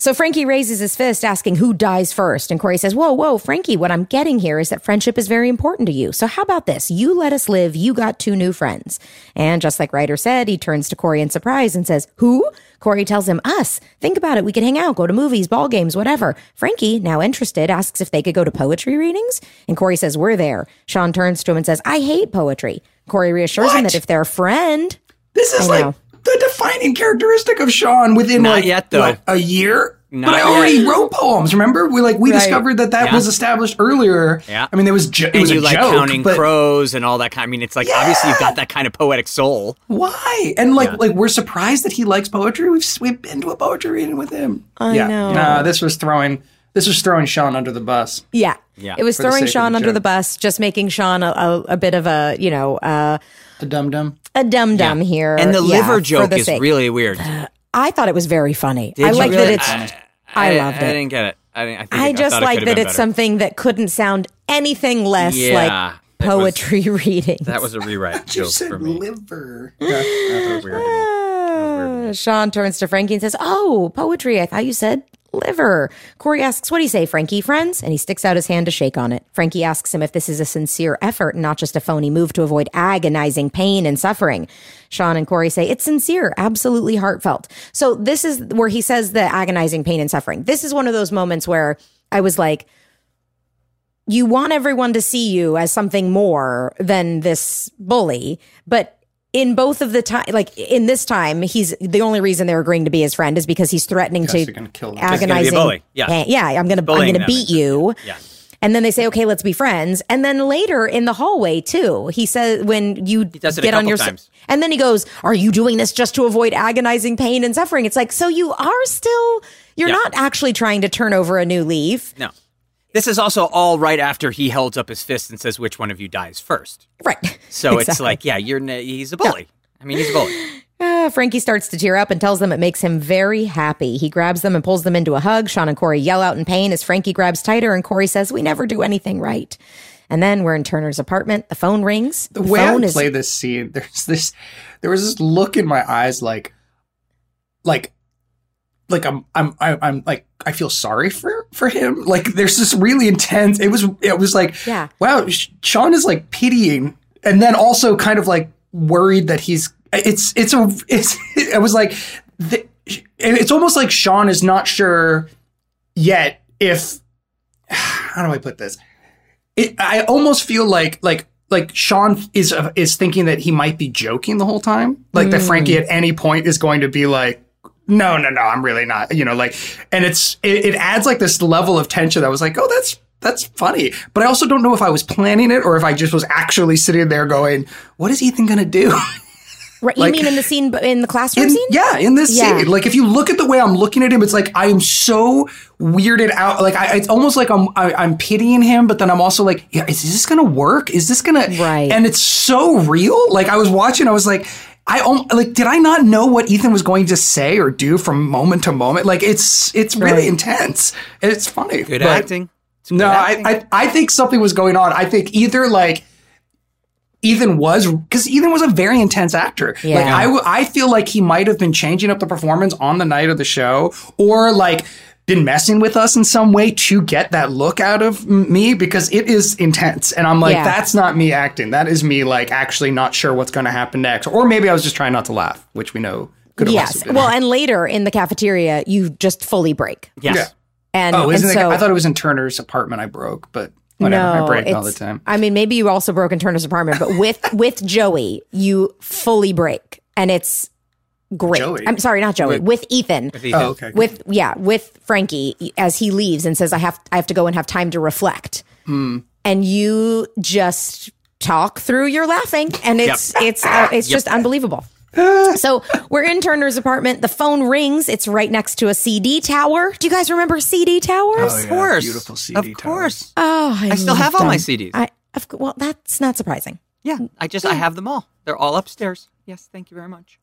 So Frankie raises his fist asking who dies first. And Cory says, Whoa, whoa, Frankie, what I'm getting here is that friendship is very important to you. So how about this? You let us live. You got two new friends. And just like Ryder said, he turns to Cory in surprise and says, Who? Cory tells him, Us. Think about it. We could hang out, go to movies, ball games, whatever. Frankie, now interested, asks if they could go to poetry readings. And Cory says, We're there. Sean turns to him and says, I hate poetry. Cory reassures him that if they're a friend, This is like. The defining characteristic of Sean within Not like yet, though. what, a year. Not but I already yet. wrote poems. Remember, we like we Right. discovered that that Yeah. was established earlier. Yeah. I mean, there was jo- it And was you a like joke, counting but crows and all that kind. I mean, it's like obviously you've got that kind of poetic soul. why? And like like we're surprised that he likes poetry. We've we've been to a poetry reading with him. I yeah. know. Nah, this was throwing this was throwing Sean under the bus. Yeah. Yeah. It was For the throwing sake of Sean the under joke. the bus, just making Sean a, a, a bit of a, you know, uh, A dum dum. A dum dum here. And the Yeah, liver for joke the is sake. really weird. I thought it was very funny. Did I you like really? that it's. I, I I loved I it. I didn't get it. I didn't. I, think I just thought it like could that it's better. something that couldn't sound anything less Yeah, like poetry reading. That was a rewrite You joke said for me. liver. That was weird to me. Ah, Sean turns to Frankie and says, "Oh, poetry. I thought you said liver. Cory asks, What do you say, Frankie? Friends? And he sticks out his hand to shake on it. Frankie asks him if this is a sincere effort and not just a phony move to avoid agonizing pain and suffering. Sean and Cory say, It's sincere, absolutely heartfelt. So this is where he says the agonizing pain and suffering. This is one of those moments where I was like, you want everyone to see you as something more than this bully, but in both of the time, like in this time, he's the only reason they're agreeing to be his friend is because he's threatening Because to they're kill them. gonna be a agonizing. bully. Yeah. yeah. I'm gonna I'm gonna beat into- you. Yeah. And then they say, okay, let's be friends. And then later in the hallway too, he says, when you does it a get on your, times. and then he goes, are you doing this just to avoid agonizing pain and suffering? It's like, so you are still, you're Yeah. not actually trying to turn over a new leaf. No. This is also all right after he holds up his fist and says, "Which one of you dies first? Right. So it's like, yeah, you're n- he's a bully. I mean, he's a bully. Uh, Frankie starts to tear up and tells them it makes him very happy. He grabs them and pulls them into a hug. Sean and Cory yell out in pain as Frankie grabs tighter, and Cory says, We never do anything right. And then we're in Turner's apartment. The phone rings. the way I phone is play this scene, there's this, there was this look in my eyes, like, like, like I'm, I'm, I'm, I'm like, I feel sorry for for him. Like, there's this really intense. It was, it was like, Yeah. wow, Sean is like pitying, and then also kind of like worried that he's. It's, it's a, it's. It was like, the, it's almost like Sean is not sure yet if. How do I put this? it, I almost feel like like like Sean is uh, is thinking that he might be joking the whole time, like that Frankie at any point is going to be like, no, no, no, I'm really not, you know, like, and it's it, it adds like this level of tension that was like, oh, that's that's funny, but I also don't know if I was planning it or if I just was actually sitting there going, what is Ethan gonna do? Right, you like- mean in the scene, in the classroom In- scene? yeah, in this Yeah. scene, like if you look at the way I'm looking at him, it's like I am so weirded out. Like I, it's almost like I'm I, I'm pitying him, but then I'm also like, yeah, is this gonna work? Is this gonna Right. And it's so real. Like I was watching, I was like. I om- like did I not know what Ethan was going to say or do from moment to moment? Like it's it's really Right. intense. It's funny. Good but- acting. It's good No, acting. I, I I think something was going on. I think either like Ethan was because Ethan was a very intense actor. Like I, I feel like he might have been changing up the performance on the night of the show, or like been messing with us in some way to get that look out of me because it is intense. And I'm like, Yeah. that's not me acting. That is me like actually not sure what's going to happen next. Or maybe I was just trying not to laugh, which we know could have Yes. been. Well, and later in the cafeteria, you just fully break. yes. Yeah. And, oh, isn't it? so, I thought it was in Turner's apartment. I broke, but whatever. no, I break all the time. I mean, maybe you also broke in Turner's apartment, but with with Joey, you fully break, and it's great. Joey? I'm sorry, not Joey. With, Ethan. With Ethan. Oh, okay. With yeah, with Frankie as he leaves and says, "I have I have to go and have time to reflect," Hmm. and you just talk through your laughing, and it's it's uh, it's just unbelievable. so we're in Turner's apartment. The phone rings. It's right next to a CD tower. Do you guys remember CD towers? Of course. beautiful CD Of towers. course. Oh, I, I still have loved all my. CDs. I of, cou- well, that's not surprising. Yeah. I just I have them all. They're all upstairs. Yes. Thank you very much.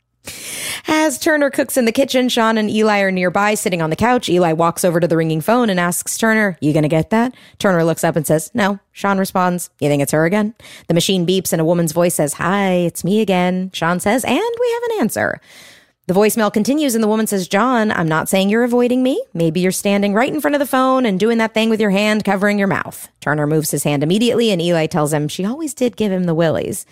As Turner cooks in the kitchen, Sean and Eli are nearby, sitting on the couch. Eli walks over to the ringing phone and asks Turner, "You gonna get that?" Turner looks up and says, "No." Sean responds, "You think it's her again?" The machine beeps and a woman's voice says, "Hi, it's me again." Sean says, "And we have an answer." The voicemail continues and the woman says, John, I'm not saying you're avoiding me. Maybe you're standing right in front of the phone and doing that thing with your hand covering your mouth. Turner moves his hand immediately and Eli tells him she always did give him the willies.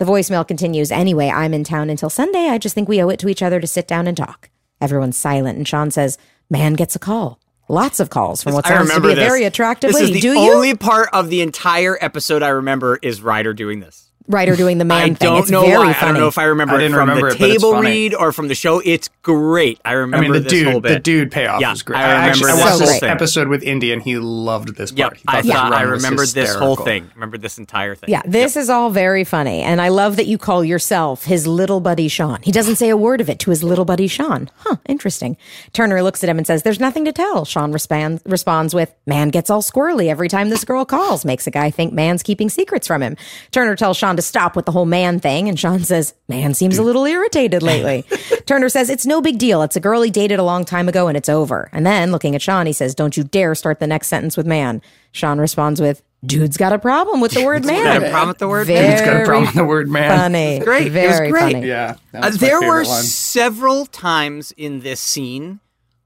The voicemail continues, Anyway, I'm in town until Sunday. I just think we owe it to each other to sit down and talk. Everyone's silent and Sean says, Man gets a call. Lots of calls from what I sounds to be a this. very attractive this lady. Is the Do you? only part of the entire episode I remember is Ryder doing this. Ryder doing the man I thing. don't It's know very why. funny. I don't know if I remember I it from remember the it, table read or from the show. It's great. I remember I mean, the this dude, whole bit. the dude payoff Yeah, was great. I I, actually, remember I this watched whole this thing. episode with Indy, and he loved this Yep, part. He I thought the I remembered this whole thing. Remember this entire thing. Yeah, this is all very funny. And I love that you call yourself his little buddy Sean. He doesn't say a word of it to his little buddy Sean. Huh, interesting. Turner looks at him and says, There's nothing to tell. Sean responds, responds with, Man gets all squirrely every time this girl calls. Makes a guy think man's keeping secrets from him. Turner tells Sean to stop with the whole man thing. And Sean says, Man seems a little irritated lately. Turner says, It's no big deal. It's a girl he dated a long time ago and it's over. And then looking at Sean, he says, Don't you dare start the next sentence with man. Sean responds with, Dude's got a problem with the word man. Got a problem with the word Very man? He's got a problem with the word man. funny. great. It was Very great. funny. Yeah, that Uh, there were one. several times in this scene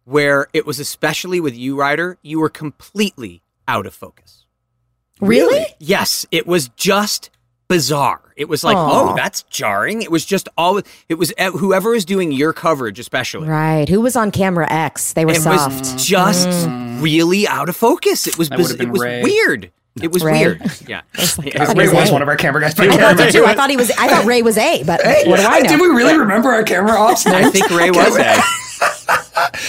where it was especially with you, Ryder, you were completely out of focus. Really? Yes, it was just bizarre. It was like, Aw. oh, that's jarring. It was just all. It was uh, whoever is doing your coverage, especially. Right. Who was on camera X? They were It soft. was just really out of focus. It was That biz- it was Ray. weird. It was Ray. weird. Yeah. Yeah. Ray was was A. one of our camera guys. I thought so too. I thought he was. I thought Ray was A, but Hey, what do I know? Did we really remember our camera ops? I think Ray was A.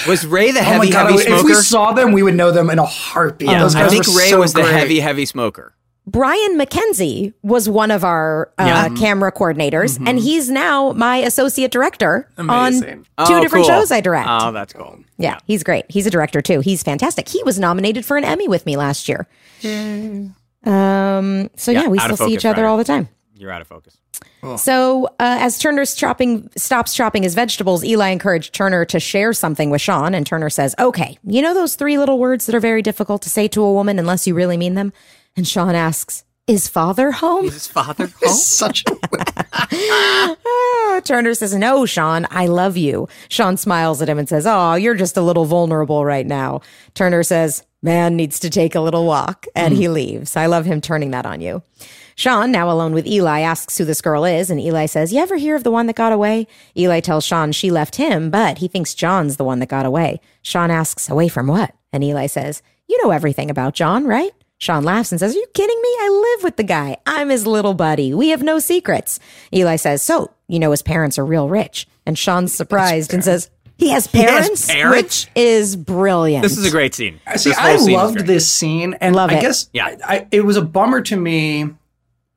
Was Ray the Oh heavy, my god! heavy if we saw them, we would know them in a heartbeat. yeah, Those I think were Ray so was the great. heavy, heavy smoker. Brian McKenzie was one of our uh, Yeah. Mm-hmm. camera coordinators, and he's now my associate director Amazing. on two Oh, different cool. shows I direct. Oh, that's cool. yeah, he's great. He's a director too. He's fantastic. He was nominated for an Emmy with me last year. Um. So yeah, Yeah, we still of see each other Ryder. all the time. You're out of focus. So, uh, as Turner's chopping stops chopping his vegetables, Eli encouraged Turner to share something with Sean, and Turner says, "Okay, you know those three little words that are very difficult to say to a woman unless you really mean them." And Sean asks, "Is father home?" Is father home? Such a Ah, Turner says, "No, Sean, I love you." Sean smiles at him and says, "Oh, you're just a little vulnerable right now." Turner says, "Man needs to take a little walk," and he leaves. I love him turning that on you. Sean, now alone with Eli, asks who this girl is, and Eli says, You ever hear of the one that got away? Eli tells Sean she left him, but he thinks John's the one that got away. Sean asks, Away from what? And Eli says, You know everything about John, right? Sean laughs and says, Are you kidding me? I live with the guy. I'm his little buddy. We have no secrets. Eli says, So, you know his parents are real rich. And Sean's surprised and says, He has has parents? parents? Which is brilliant. This is a great scene. Uh, see, I scene loved this scene, and Love I it. guess Yeah. I, I, it was a bummer to me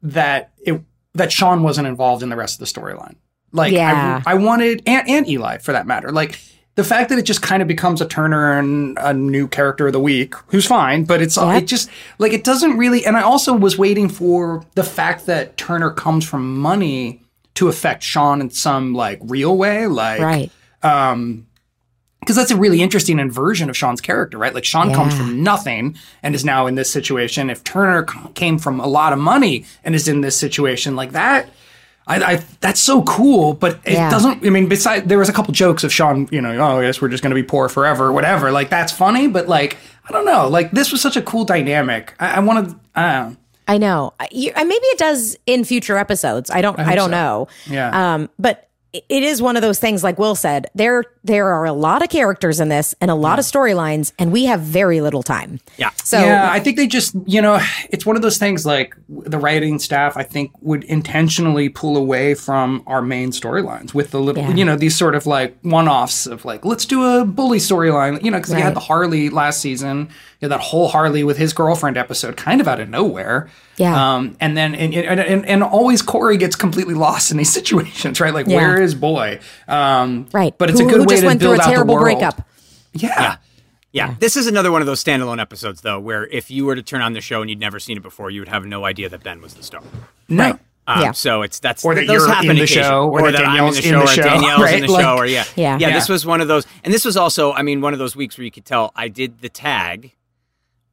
that it that Sean wasn't involved in the rest of the storyline. Like, Yeah. I, I wanted and and Eli for that matter. Like the fact that it just kind of becomes a Turner and a new character of the week, who's fine, but it's Yep. it just like it doesn't really. And I also was waiting for the fact that Turner comes from money to affect Sean in some like real way, like right. Um, because that's a really interesting inversion of Sean's character, right? Like Sean comes from nothing and is now in this situation. If Turner came from a lot of money and is in this situation, like that, I, I that's so cool. But it Yeah. doesn't. I mean, besides there was a couple jokes of Sean, you know, oh, I guess we're just going to be poor forever, whatever. Like that's funny, but like I don't know. Like this was such a cool dynamic. I, I wanted. I know. I know. I- you- maybe it does in future episodes. I don't. I, hope don't so. know. Yeah. Um. But it- it is one of those things. Like Will said, there there are a lot of characters in this and a lot of storylines, and we have very little time. Yeah. So yeah, I think they just, you know, it's one of those things like the writing staff, I think, would intentionally pull away from our main storylines with the little, Yeah. you know, these sort of like one offs of like, let's do a bully storyline, you know, because you Right. had the Harley last season, you had that whole Harley with his girlfriend episode kind of out of nowhere. Yeah. Um, and then, and, and, and, and always Cory gets completely lost in these situations, right? Like, Yeah. where is boy? Um, right. But it's who, a good who way just to went build through a out the terrible world. breakup. Yeah. Yeah, this is another one of those standalone episodes, though, where if you were to turn on the show and you'd never seen it before, you would have no idea that Ben was the star. No. Um, Yeah. So it's that's Or that those you're happen in the show, or or, that that I'm in Danielle's the in show, the or show, Danielle's right? in the Like- show, or yeah, Yeah. yeah. Yeah. This was one of those, and this was also, I mean, one of those weeks where you could tell I did the tag,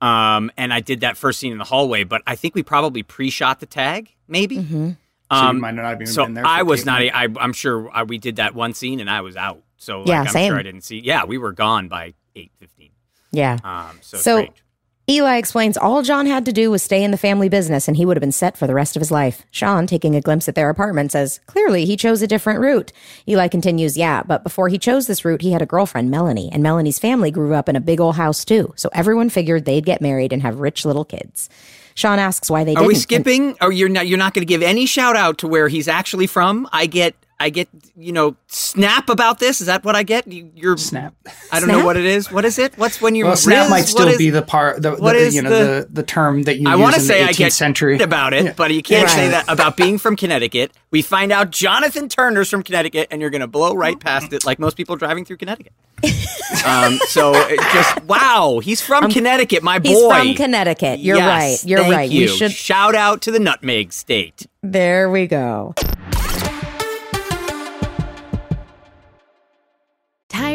um, and I did that first scene in the hallway, but I think we probably pre-shot the tag, maybe. Mm-hmm. So you Um, might not have even so been there. I was tape. not. I, I'm sure I, we did that one scene, and I was out. So like, Yeah, I'm same. sure I didn't see. Yeah, we were gone by eight fifteen. Yeah. Um, so, So- strange. Eli explains all John had to do was stay in the family business and he would have been set for the rest of his life. Sean, taking a glimpse at their apartment, says, Clearly, he chose a different route. Eli continues, Yeah, but before he chose this route, he had a girlfriend, Melanie, and Melanie's family grew up in a big old house too. So everyone figured they'd get married and have rich little kids. Sean asks why they Are didn't. we and- skipping? Or you're not? You're not going to give any shout out to where he's actually from? I get. I get. You know, snap about this. Is that what I get? You, you're Snap. I don't Snap? know what it is. What is it? What's when you're Well, snap Riz? might still is- be the part, the, what the is you know, the- the, the term that you I want to say the I 18th get century. about it, but you can't say that about being from Connecticut. We find out Jonathan Turner's from Connecticut, and you're going to blow right past it, like most people driving through Connecticut. um, so it just wow, he's from Connecticut, my boy. He's from Connecticut. You're Yes, right. You're thank right. You. We should. shout out to the Nutmeg State. There we go.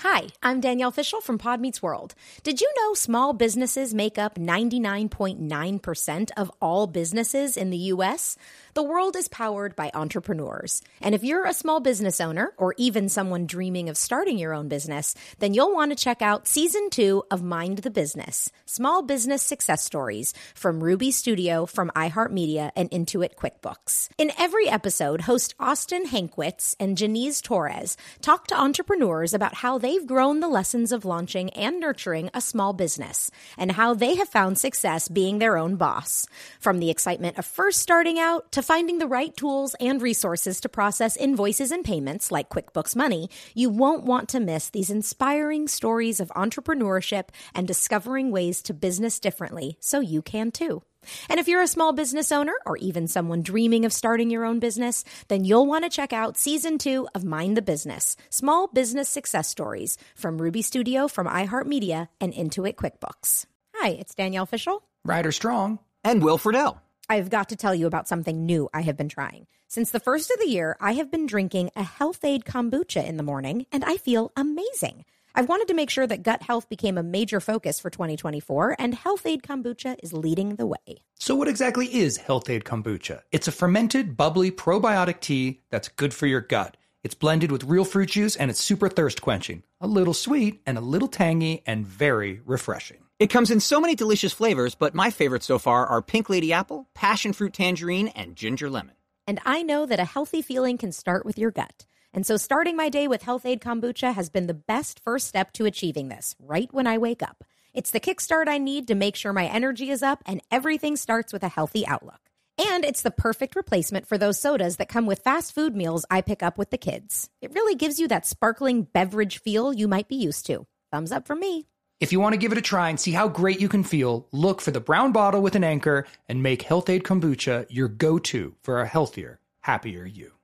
Hi, I'm Danielle Fishel from Pod Meets World. Did you know small businesses make up 99.9% of all businesses in the U.S.? The world is powered by entrepreneurs. And if you're a small business owner or even someone dreaming of starting your own business, then you'll want to check out season two of Mind the Business Small Business Success Stories from Ruby Studio, from iHeartMedia, and Intuit QuickBooks. In every episode, host Austin Hankwitz and Janice Torres talk to entrepreneurs about how they've grown the lessons of launching and nurturing a small business and how they have found success being their own boss. From the excitement of first starting out to finding the right tools and resources to process invoices and payments like QuickBooks Money, you won't want to miss these inspiring stories of entrepreneurship and discovering ways to business differently so you can too. And if you're a small business owner or even someone dreaming of starting your own business, then you'll want to check out season two of Mind the Business Small Business Success Stories from Ruby Studio, from iHeartMedia, and Intuit QuickBooks. Hi, it's Danielle Fishel. Ryder Strong. And Will Friedle. I've got to tell you about something new I have been trying. Since the first of the year, I have been drinking a Health-Ade kombucha in the morning, and I feel amazing. I've wanted to make sure that gut health became a major focus for 2024, and Health-Ade Kombucha is leading the way. So, what exactly is Health-Ade Kombucha? It's a fermented, bubbly probiotic tea that's good for your gut. It's blended with real fruit juice and it's super thirst quenching. A little sweet and a little tangy and very refreshing. It comes in so many delicious flavors, but my favorites so far are pink lady apple, passion fruit tangerine, and ginger lemon. And I know that a healthy feeling can start with your gut. And so starting my day with Health-Ade Kombucha has been the best first step to achieving this, right when I wake up. It's the kickstart I need to make sure my energy is up and everything starts with a healthy outlook. And it's the perfect replacement for those sodas that come with fast food meals I pick up with the kids. It really gives you that sparkling beverage feel you might be used to. Thumbs up from me. If you want to give it a try and see how great you can feel, look for the brown bottle with an anchor and make Health-Ade Kombucha your go to for a healthier, happier you.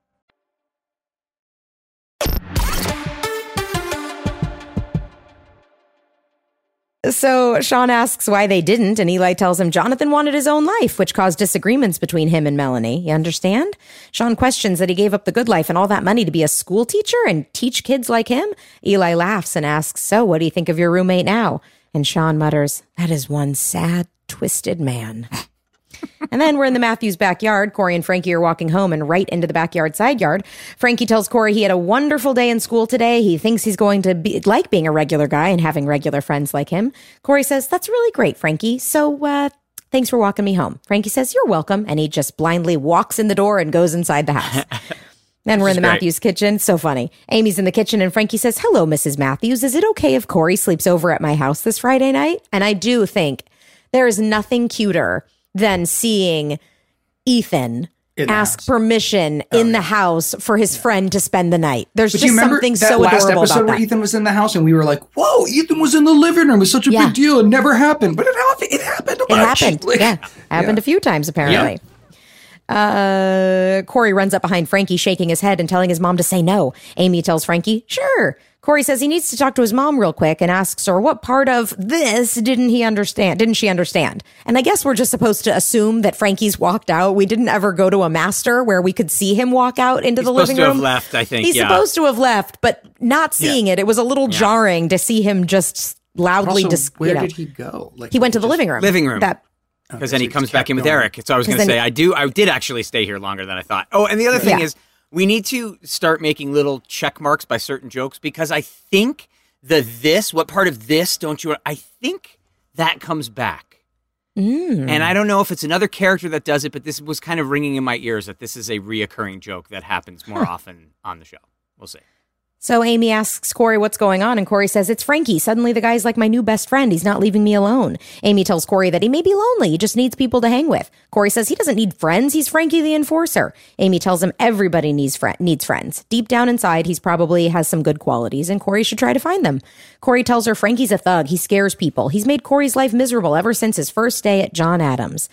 So Sean asks why they didn't, and Eli tells him Jonathan wanted his own life, which caused disagreements between him and Melanie. You understand? Sean questions that he gave up the good life and all that money to be a school teacher and teach kids like him. Eli laughs and asks, So, what do you think of your roommate now? And Sean mutters, That is one sad, twisted man. and then we're in the Matthews backyard. Cory and Frankie are walking home and right into the backyard side yard. Frankie tells Cory he had a wonderful day in school today. He thinks he's going to be like being a regular guy and having regular friends like him. Cory says, That's really great, Frankie. So, uh, thanks for walking me home. Frankie says, You're welcome. And he just blindly walks in the door and goes inside the house. Then we're in the great. Matthews kitchen. So funny. Amy's in the kitchen and Frankie says, Hello, Mrs. Matthews. Is it okay if Cory sleeps over at my house this Friday night? And I do think there is nothing cuter than seeing Ethan ask house. Oh, permission in the house for his friend to spend the night. There's But just something that so last adorable episode about where that. Ethan was in the house and we were like, "Whoa, Ethan was in the living room. It's such a Yeah. big deal. It never happened, but it happened. It happened. A It happened. Like, yeah. Happened a few times, apparently. Uh, Cory runs up behind Frankie, shaking his head and telling his mom to say no. Amy tells Frankie, sure. Cory says he needs to talk to his mom real quick and asks her what part of this didn't he understand? Didn't she understand? And I guess we're just supposed to assume that Frankie's walked out. We didn't ever go to a master where we could see him walk out into He's the supposed living to have room. left, I think, He's yeah. supposed to have left, but not seeing it. It was a little jarring to see him just loudly Also, dis- where you know. did he go? Like He went to the living room. Living room. That because then he comes back kept in with going. Eric. So I was 'Cause going to say, he- I do, I did actually stay here longer than I thought. Oh, and the other thing Yeah. is, we need to start making little check marks by certain jokes because I think the this, what part of this don't you? I think that comes back, Mm. and I don't know if it's another character that does it, but this was kind of ringing in my ears that this is a reoccurring joke that happens more often on the show. We'll see. So Amy asks Cory what's going on, and Cory says, It's Frankie. Suddenly the guy's like my new best friend. He's not leaving me alone. Amy tells Cory that he may be lonely. He just needs people to hang with. Cory says he doesn't need friends. He's Frankie the enforcer. Amy tells him everybody needs, fri- needs friends. Deep down inside, he's probably has some good qualities, and Cory should try to find them. Cory tells her Frankie's a thug. He scares people. He's made Cory's life miserable ever since his first day at John Adams.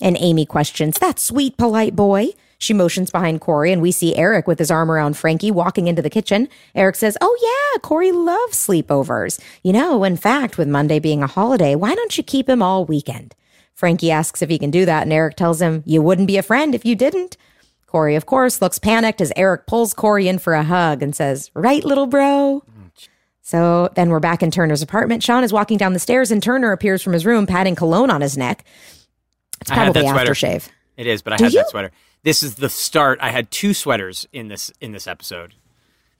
And Amy questions, That sweet, polite boy. She motions behind Cory, and we see Eric with his arm around Frankie walking into the kitchen. Eric says, Oh, yeah, Cory loves sleepovers. You know, in fact, with Monday being a holiday, why don't you keep him all weekend? Frankie asks if he can do that, and Eric tells him, You wouldn't be a friend if you didn't. Cory, of course, looks panicked as Eric pulls Cory in for a hug and says, Right, little bro? So then we're back in Turner's apartment. Sean is walking down the stairs, and Turner appears from his room, patting cologne on his neck. It's probably aftershave. It is, but I Do had you? that sweater. This is the start. I had two sweaters in this in this episode.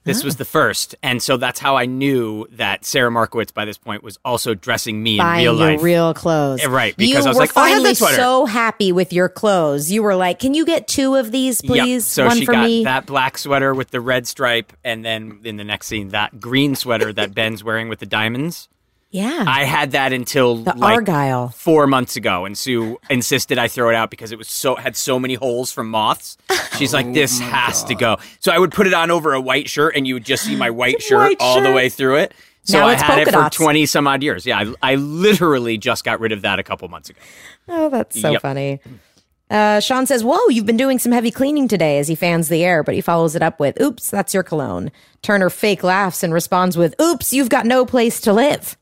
This Oh. was the first, and so that's how I knew that Sarah Markowitz by this point was also dressing me in buying real your life. real clothes. Eh, right, you because I was like, oh, I had that sweater. so happy with your clothes. You were like, "Can you get two of these, Yep. please? So One she for got me." that black sweater with the red stripe, and then in the next scene, that green sweater that Ben's wearing with the diamonds. Yeah, I had that until the like argyle. four months ago, and Sue insisted I throw it out because it was so had so many holes from moths. She's Oh like, "This has to go." So I would put it on over a white shirt, and you would just see my white shirt White all the way through it. So Now I had it polka for dots. twenty some odd years. Yeah, I, I literally just got rid of that a couple months ago. Oh, that's so Yep. funny. Uh, Sean says, Whoa, you've been doing some heavy cleaning today as he fans the air, but he follows it up with, Oops, that's your cologne. Turner fake laughs and responds with, Oops, you've got no place to live.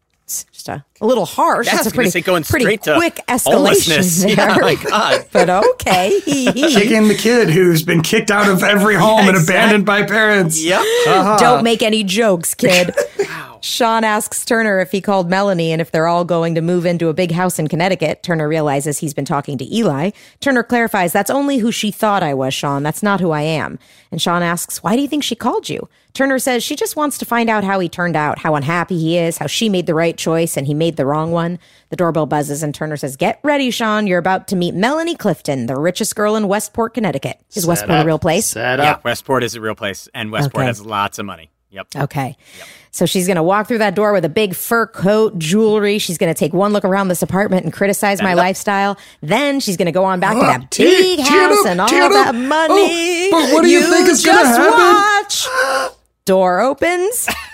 It's just a, a little harsh. Yeah, I That's a pretty, say going pretty straight to quick escalation there. Yeah, my God. but okay. Kicking the kid who's been kicked out of every home and Exactly. abandoned by parents. Yep. Uh-huh. Don't make any jokes, kid. Sean asks Turner if he called Melanie and if they're all going to move into a big house in Connecticut. Turner realizes he's been talking to Eli. Turner clarifies, That's only who she thought I was, Sean. That's not who I am. And Sean asks, Why do you think she called you? Turner says she just wants to find out how he turned out, how unhappy he is, how she made the right choice and he made the wrong one. The doorbell buzzes and Turner says, Get ready, Sean. You're about to meet Melanie Clifton, the richest girl in Westport, Connecticut. Is Westport a real place? Set Yeah, up. Westport is a real place, and Westport Okay. has lots of money. Yep. Okay. So she's going to walk through that door with a big fur coat, jewelry. She's going to take one look around this apartment and criticize my lifestyle. Then she's going to go on back to ah, that T- big Tina, house and all Tina. that money. Oh, but what do you think is gonna just happen? watch. Door opens.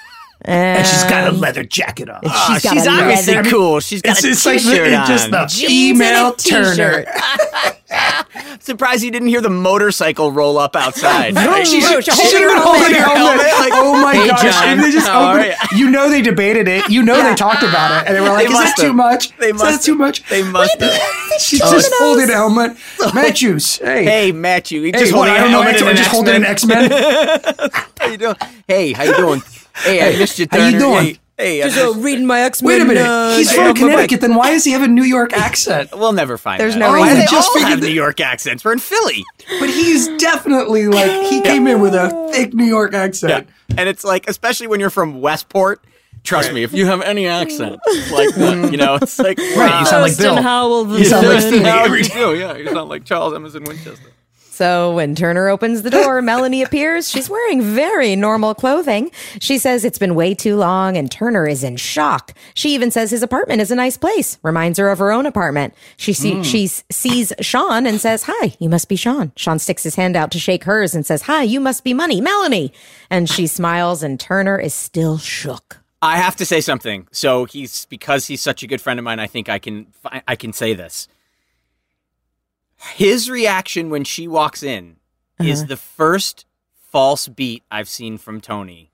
And she's got a um, leather jacket on. Ah, she's got She's obviously leather- cool. She's got it's a just t-shirt it's just on. the Jeans a female Turner. t-shirt. Surprised you didn't hear the motorcycle roll up outside. Vroom, She's, vroom, she should have been holding holding her a helmet. helmet, like, oh my "Hey, gosh! John, If they just opened- you?" you know they debated it. You know they talked about it, and they were like, They "Is that must too much? They Is that have. too much?" They must have. She's Oh, just holding a helmet. Matthews, hey, Hey, Matthew. you hey, just what? holding I a don't know. helmet X- in just holding an X Men. How you doing? Hey, how you doing? Hey, I missed you. How you doing? Hey, hey I Just uh, reading my X Wait a Men. minute. He's from Connecticut. Then why does he have a New York accent? We'll never find There's no Why reason. do they Just all figured have that- New York accents? We're in Philly. But he's definitely like he came in with a thick New York accent. And it's like, especially when you're from Westport, trust me, if you have any accent like that, you know, it's like, Right, you sound like Bill. Howell. You sound like Yeah, Stevie now every yeah, you sound like Charles Emerson Winchester. So when Turner opens the door, Melanie appears. She's wearing very normal clothing. She says it's been way too long, and Turner is in shock. She even says his apartment is a nice place, reminds her of her own apartment. She see, hmm. she s- sees Sean and says, "Hi, you must be Sean." Sean sticks his hand out to shake hers and says, "Hi, you must be Money, Melanie." And she smiles, and Turner is still shook. I have to say something. So he's because he's such a good friend of mine. I think I can I can say this. His reaction when she walks in Uh-huh. is the first false beat I've seen from Tony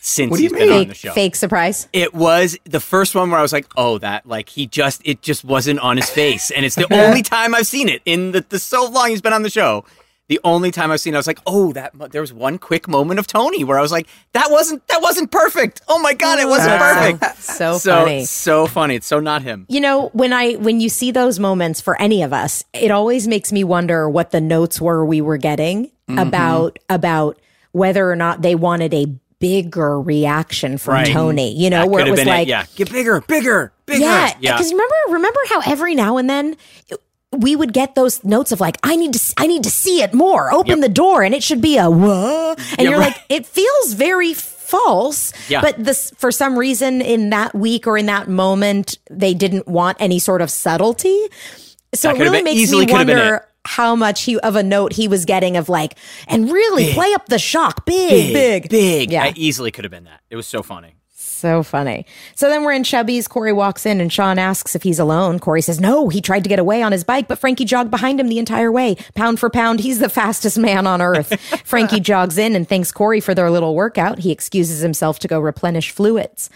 since What do you he's been mean? on the show. fake surprise. It was the first one where I was like, "Oh, that like he just it just wasn't on his face," and it's the only time I've seen it in the, the so long he's been on the show. The only time I've seen, it, I was like, "Oh, that there was one quick moment of Tony where I was like, that wasn't that wasn't perfect. Oh my god, it wasn't perfect." So so funny. so funny. It's so not him. You know, when I when you see those moments for any of us, it always makes me wonder what the notes were we were getting Mm-hmm. about about whether or not they wanted a bigger reaction from Right. Tony. You know, That where it was been like, yeah, get bigger, bigger, bigger. yeah, yeah. because remember remember how every now and then. it- we would get those notes of like, I need to, I need to see it more. Open the door, and it should be a whoa, and Yeah, you're right. like, it feels very false. Yeah. But this, for some reason, in that week or in that moment, they didn't want any sort of subtlety. So it really been- makes me could have been wonder how much he of a note he was getting of like, and really play up the shock, big, big, big. Yeah. I easily could have been that. It was so funny. So funny. So then we're in Chubby's. Cory walks in and Sean asks if he's alone. Cory says no, he tried to get away on his bike, but Frankie jogged behind him the entire way. Pound for pound, he's the fastest man on earth. Frankie jogs in and thanks Cory for their little workout. He excuses himself to go replenish fluids.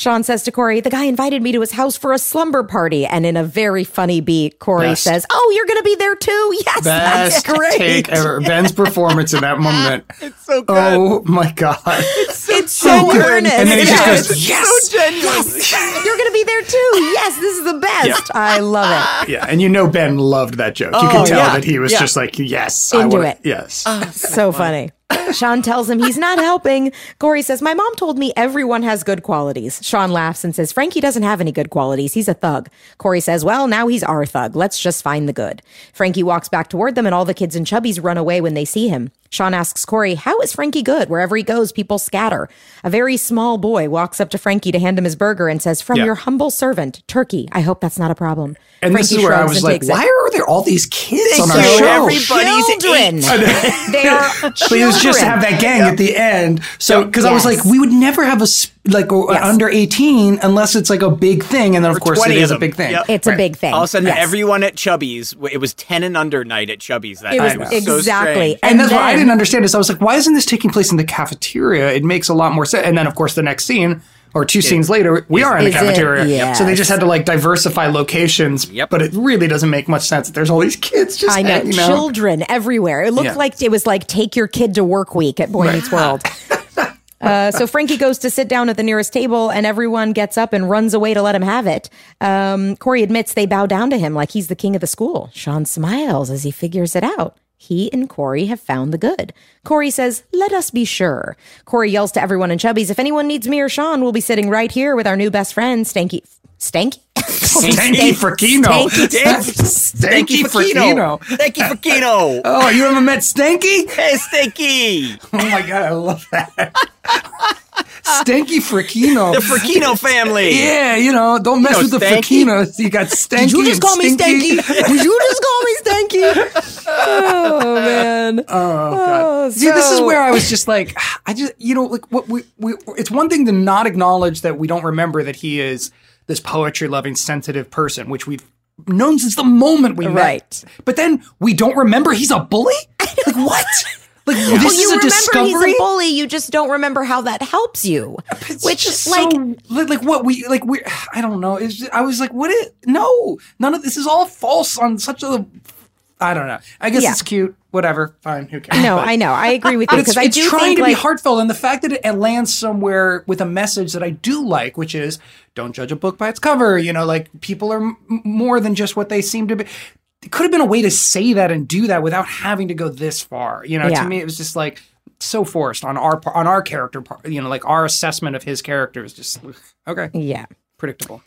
Sean says to Cory, the guy invited me to his house for a slumber party. And in a very funny beat, Cory Best. says, Oh, you're going to be there too? Yes, that's Best great. take ever. Ben's performance in that moment. It's so good. Oh my god. It's so good. earnest. And then he just goes, yes, so genuine. Yes, you're going to be there too. Yes, this is the best. I love it. Yeah, and you know Ben loved that joke. You can oh, tell yeah. that he was Yeah. just like, yes, Into wanna- it. Yes. Oh, so funny. Sean tells him he's not helping. Cory says, My mom told me everyone has good qualities. Sean laughs and says, Frankie doesn't have any good qualities. He's a thug. Cory says, Well, now he's our thug. Let's just find the good. Frankie walks back toward them, and all the kids and Chubby's run away when they see him. Sean asks Cory, How is Frankie good? Wherever he goes, people scatter. A very small boy walks up to Frankie to hand him his burger and says, From Yeah. your humble servant, Turkey. I hope that's not a problem. and this is where I was like, takes it. why are there all these kids on our so show? everybody's children. they are But it was just to have that gang at the end. So, because I was like, we would never have a s- like Yes. under eighteen unless it's like a big thing, and then of course 20 it of is a big thing. Yep. It's a big thing. All of a sudden, Yes. everyone at Chubby's, it was 10 and under night at Chubby's. That It was night. so exactly. strange. And, that's what I didn't understand is I was like, why isn't this taking place in the cafeteria? It makes a lot more sense. And then of course the next scene or two scenes later, we are in the cafeteria. Yes. So they just had to like diversify locations. Yep. But it really doesn't make much sense that there's all these kids just I know hanging out. children everywhere. It looked Yeah. like it was like take your kid to work week at Boy Meets World. Uh, so Frankie goes to sit down at the nearest table, and everyone gets up and runs away to let him have it. Um, Cory admits they bow down to him like he's the king of the school. Sean smiles as he figures it out. He and Cory have found the good. Cory says, Let us be sure. Cory yells to everyone in Chubby's, If anyone needs me or Sean, we'll be sitting right here with our new best friend, Stanky. Stanky? Stanky Frikino. Stanky. Frikino. Stanky Frikino. Oh, you haven't met Stanky? Hey, Stanky. Oh my god, I love that. Stanky Frikino. The Frikino family. yeah, you know, don't mess know with the Stanky? Frikinos. You got Stanky. Did you just call me Stanky? Did you just call me Stanky? Oh man. Oh god. Oh, See, this is where I was just like, I just, you know, like what we, we, it's one thing to not acknowledge that we don't remember that he is this poetry loving, sensitive person, which we've known since the moment we met. Right. But then we don't remember he's a bully. Like what? Like this Well, is a remember discovery. he's a bully. You just don't remember how that helps you. It's Which, like, so, like, what we like we I don't know. It's just, I was like, what? It, no, none of this is all false on such a. I don't know. I guess Yeah. it's cute. Whatever. Fine. Who cares? no, But- I know. I agree with you it's, because I it's do trying think to like be heartfelt, and the fact that it lands somewhere with a message that I do like, which is don't judge a book by its cover. You know, like people are m- more than just what they seem to be. It could have been a way to say that and do that without having to go this far. You know, Yeah. to me, it was just like so forced on our on our character part. You know, like our assessment of his character is just okay, yeah. predictable.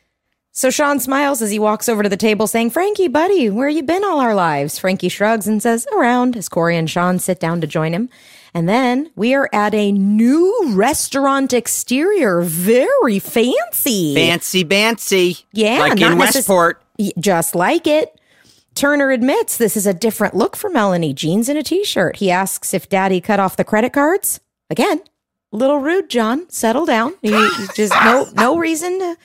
So Sean smiles as he walks over to the table, saying, "Frankie, buddy, where you been all our lives?" Frankie shrugs and says, "Around." As Cory and Sean sit down to join him, and then we are at a new restaurant exterior, very fancy. Fancy Bancy. Yeah, Like in Westport. Y- just like it. Turner admits this is a different look for Melanie. Jeans and a t-shirt. He asks if Daddy cut off the credit cards. Again, little rude, John. Settle down. You, you just no no reason to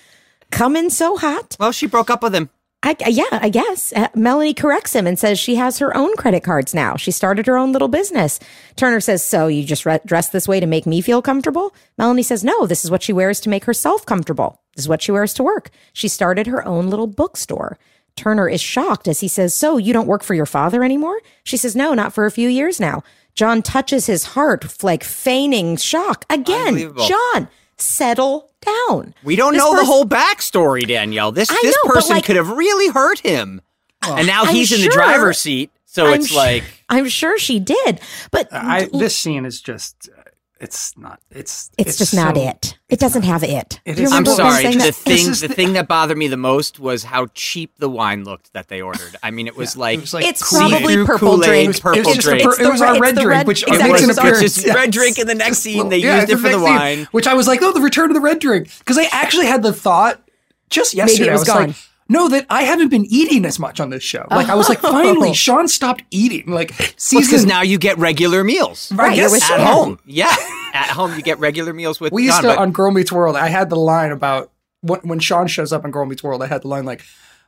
come in so hot. Well, she broke up with him. I, yeah, I guess. Uh, Melanie corrects him and says she has her own credit cards now. She started her own little business. Turner says, So you just re- dress this way to make me feel comfortable? Melanie says, No, this is what she wears to make herself comfortable. This is what she wears to work. She started her own little bookstore. Turner is shocked as he says, So you don't work for your father anymore? She says, No, not for a few years now. John touches his heart, like feigning shock. Again, John, settle down. We don't This know the whole backstory, Danielle. This I this know, person like- could have really hurt him. and now I'm he's in the driver's seat. So I'm it's su- like I'm sure she did, but I this scene is just it's not. It's It's, just not it. It doesn't have it. It Do you is- I'm remember sorry. The that? thing, the the- thing that bothered me the most was how cheap the wine looked that they ordered. I mean, it was like It was like It's Kool-Aid. probably purple Kool-Aid, drink. It was purple just a drink. pur- It's it was our red- red it's the drink, red- which exactly, makes it an was our- appearance. Red drink in the next scene. They Yeah, used it for the next scene, wine. which I was like, oh, the return of the red drink, because I actually had the thought just yesterday. it was I was gone. like. No, that I haven't been eating as much on this show. Like I was like, finally, oh. Sean stopped eating. Like see, because season. now you get regular meals Right, with at home. Yeah, at home you get regular meals with. we used John, to but- on Girl Meets World. I had the line about when, when Sean shows up on Girl Meets World. I had the line like,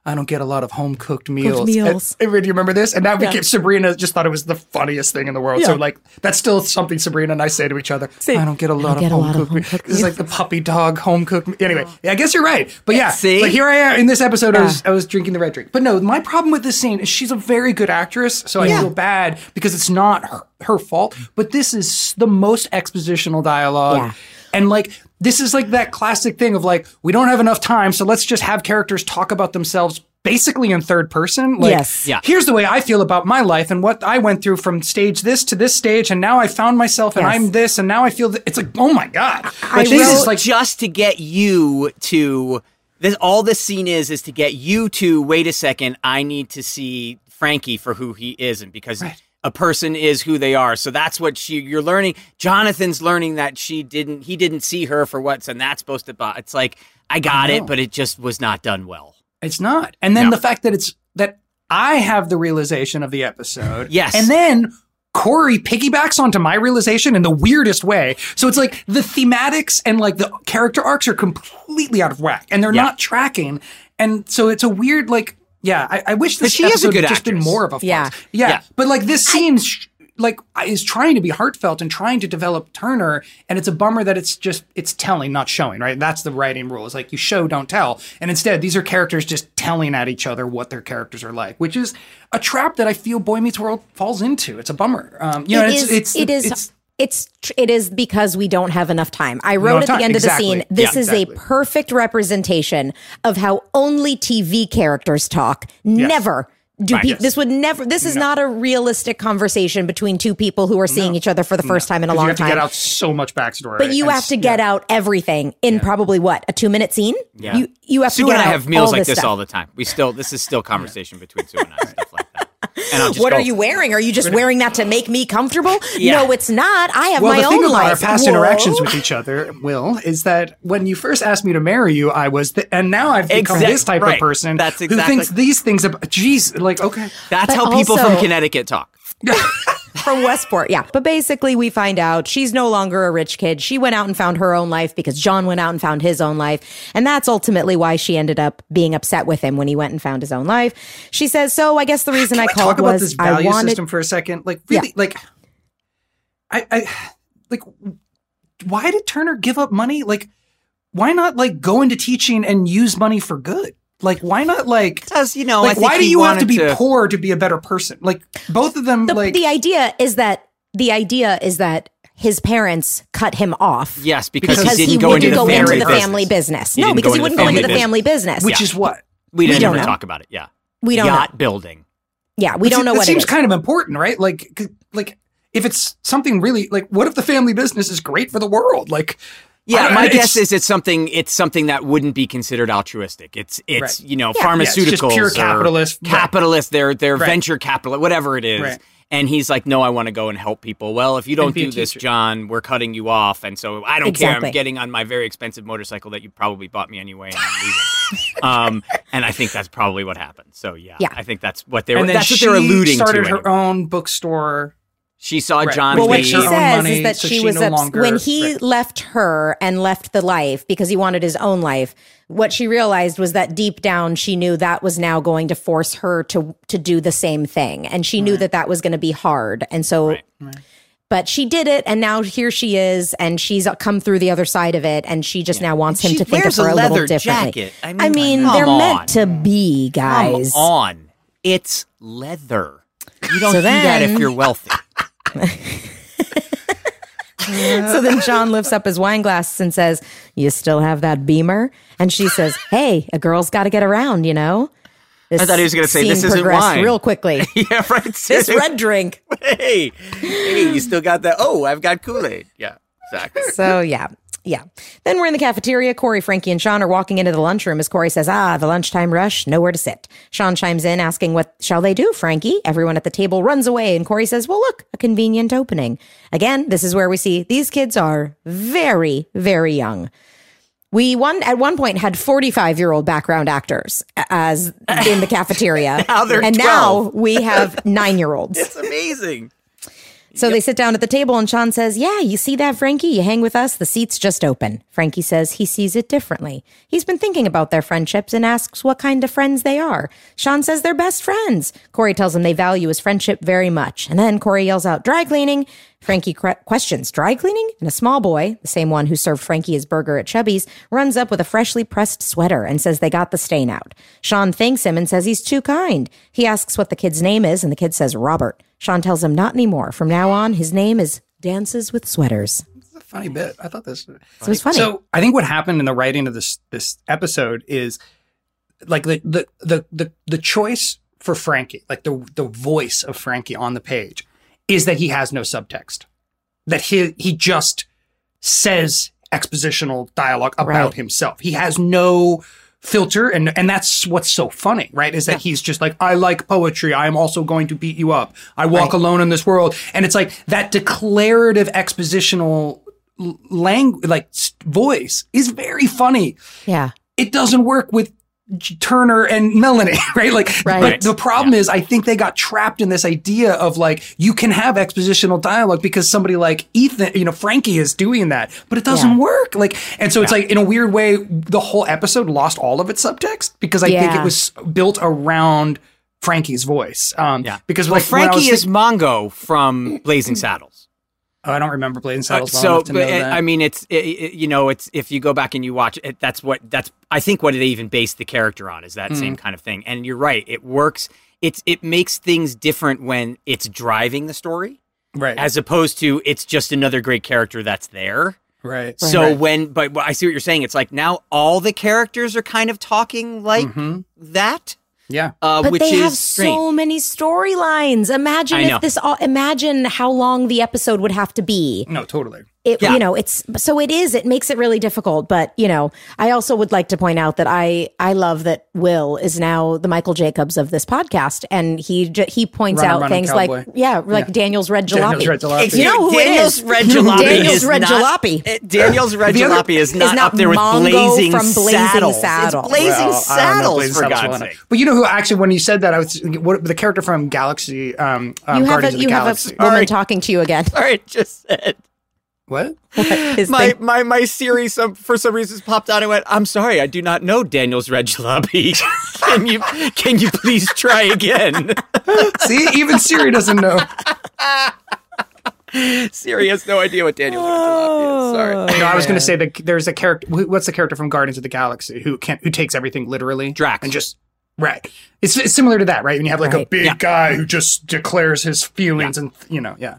"I don't get a lot of home cooked meals." meals. And- and do you remember this? And that became Sabrina just thought it was the funniest thing in the world. So like that's still something Sabrina and I say to each other. I don't get a lot of get a home lot of cooked. meals. This is like the puppy dog home cooked. me- Anyway, yeah, I guess you're right. But yeah, See? but here I am in this episode. I was I was drinking the red drink. But no, my problem with this scene is she's a very good actress, so I feel bad because it's not her, her fault. But this is the most expositional dialogue. Yeah. And like this is like that classic thing of like we don't have enough time, so let's just have characters talk about themselves basically in third person. Like, Yes. Yeah. Here's the way I feel about my life and what I went through from stage this to this stage, and now I found myself and Yes. I'm this, and now I feel that it's like oh my god, I like this is like just to get you to this all this scene is is to get you to wait a second i need to see frankie for who he isn't because a person is who they are so that's what she you're learning jonathan's learning that she didn't he didn't see her for what's and that's supposed to it's like i got know. it but it just was not done well It's not. And then No. the fact that it's that I have the realization of the episode. Yes. And then Cory piggybacks onto my realization in the weirdest way. So it's like the thematics and like the character arcs are completely out of whack and they're Yeah. not tracking. And so it's a weird like yeah, I, I wish this she is a good had just been more of a. Yeah. yeah. Yeah. But like this seems like is trying to be heartfelt and trying to develop Turner and it's a bummer that it's just it's telling not showing right that's the writing rule is like you show don't tell and instead these are characters just telling at each other what their characters are like which is a trap that I feel Boy Meets World falls into it's a bummer um you know It it's, is- it's it is it's, it's it is because we don't have enough time. I wrote have at the time. end Exactly. of the scene, this Yeah, is exactly. a perfect representation of how only TV characters talk. Never do Right, pe- yes. this would never this is not a realistic conversation between two people who are seeing each other for the first time in a long you have to time. get out so much backstory but you and have to get yeah. out everything in probably what a two minute scene. Yeah. You you have sue to get and i out have meals all like this this stuff. all the time we still this is still conversation between sue and i What go, are you wearing? Are you just wearing that to make me comfortable? Yeah. No, it's not. I have well, my the thing own about life. our past Whoa. interactions with each other, Will, is that when you first asked me to marry you, I was, the, and now I've become Exact- this type right. of person That's who thinks these things about. Geez, like okay, that's But how people from connecticut talk from Westport. Yeah. But basically, we find out she's no longer a rich kid. She went out and found her own life because John went out and found his own life. And that's ultimately why she ended up being upset with him when he went and found his own life. She says, So I guess the reason I Can we called talk about was this I wanted. system for a second? Like really, Yeah. like I, I, like why did Turner give up money? Like why not like go into teaching and use money for good? Like why not like? Because, you know, I Like, think why do you have to be to- poor to be a better person? Like both of them, The, like the idea is that the idea is that his parents cut him off. yes because, Because he he, didn't go wouldn't into go family into the family business. He no, because he wouldn't go into the family business. which is what we didn't We don't know. talk about it yeah we don't yacht know. building Yeah, we don't know that what it seems is. kind of important, right? Like, like if it's something really like, what if the family business is great for the world? Like, Yeah, my it's- guess is it's something it's something that wouldn't be considered altruistic. It's it's Right. you know Yeah. Yeah, it's pharmaceuticals, just pure or capitalist. Right. capitalist. They're they're Right. venture capital, whatever it is. Right. And he's like, no, I want to go and help people. Well, if you don't do this. John, we're cutting you off. And so I don't care. I'm getting on my very expensive motorcycle that you probably bought me anyway, and I'm leaving. um, and I think that's probably what happened. So yeah, Yeah. I think that's what they were. and then That's she what they're alluding started to. her anyway. own bookstore. She saw Right. John Well, Well, what she says money, is that so she she was no ups- longer- when he right. left her and left the life because he wanted his own life. What she realized was that deep down she knew that was now going to force her to to do the same thing, and she knew that that was going to be hard. And so, Right. but she did it, and now here she is, and she's come through the other side of it, and she just now wants him to think of her a a, little differently. jacket. I I mean, mean, they're on. meant to be guys. Come on, it's leather. You don't So do that if you're wealthy. So then John lifts up his wine glass and says, You still have that beamer? And she says, Hey, a girl's got to get around, you know? This I thought he was gonna say, "This isn't wine." real quickly. yeah, right. this red drink. hey, hey, you still got that? Oh, I've got Kool Aid. Yeah. exactly. So yeah. Yeah. Then we're in the cafeteria. Cory, Frankie, and Sean are walking into the lunchroom as Cory says, Ah, the lunchtime rush, nowhere to sit. Sean chimes in asking, What shall they do, Frankie? Everyone at the table runs away, and Cory says, Well, look, a convenient opening. Again, this is where we see these kids are very, very young. We one at one point had 45 year old background actors as in the cafeteria. Now and 12. now we have nine year olds. It's amazing. So they sit down at the table, and Sean says, Yeah, you see that, Frankie? You hang with us, the seat's just open. Frankie says he sees it differently. He's been thinking about their friendships and asks what kind of friends they are. Sean says they're best friends. Cory tells him they value his friendship very much. And then Cory yells out, Dry cleaning. Frankie cre- questions, Dry cleaning? And a small boy, the same one who served Frankie his burger at Chubby's, runs up with a freshly pressed sweater and says they got the stain out. Sean thanks him and says he's too kind. He asks what the kid's name is, and the kid says Robert. Sean tells him not anymore. From now on, his name is Dances with Sweaters. It's a funny bit. I thought this. So it was funny. So I think what happened in the writing of this this episode is like the the the the, the choice for Frankie, like the the voice of Frankie on the page, is that he has no subtext. That he he just says expositional dialogue about Right. himself. He has no filter and and that's what's so funny right is that he's just like i like poetry i am also going to beat you up i walk Right. alone in this world and it's like that declarative expositional language like voice is very funny yeah. it doesn't work with Turner and Melanie, right? Like, Right. but the problem is, I think they got trapped in this idea of like, you can have expositional dialogue because somebody like Ethan, you know, Frankie is doing that, but it doesn't Yeah. work. Like, and so it's like, in a weird way, the whole episode lost all of its subtext because I think it was built around Frankie's voice. Um, Yeah. because well, like, when I was Frankie is think- Mongo from Blazing Saddles. Oh, I don't remember Blazing Uh, Saddles well so, enough to but know uh, that. I mean, it's it, it- you know, it's if you go back and you watch it, that's what that's I think what they even based the character on is that same Mm-hmm. kind of thing. And you're right, it works. It's it makes things different when it's driving the story right, as opposed to it's just another great character that's there. right. So Right. when, but I see what you're saying. It's like now all the characters are kind of talking like Mhm. that, yeah, uh, But which they is have strange. so many storylines. Imagine if this all, imagine how long the episode would have to be. no, totally. It, Yeah. you know, it's so it is. It makes it really difficult. But you know, I also would like to point out that I I love that Will is now the Michael Jacobs of this podcast, and he j- he points Runner, out running things cowboy. like yeah, like Yeah. Daniel's red jalopy. Daniel's Red Jalopy. You know who Daniel's it is? red jalopy Daniel's is red not- jalopy. it- Daniel's red jalopy is not, not up there with Mongo blazing, from Blazing saddles. Saddles. It's blazing Well, I don't know saddles Blazing for God's sake. But you know who actually, when you said that, I was what the character from Galaxy, um, um you have Guardians a of the you have Galaxy. a woman Sorry. talking to you again. All right, just said. What? His My, thing- my my Siri some um, for some reason popped out. and went. I'm sorry, I do not know Daniel's red jalopy. can you can you please try again? See, even Siri doesn't know. Siri has no idea what Daniel's red jalopy is. Sorry. Oh, no, I was going to say that there's a character. What's the character from Guardians of the Galaxy who can who takes everything literally? Drax. and just right. It's, it's similar to that, right? When you have like a big Yeah. guy who just declares his feelings, and you know, yeah.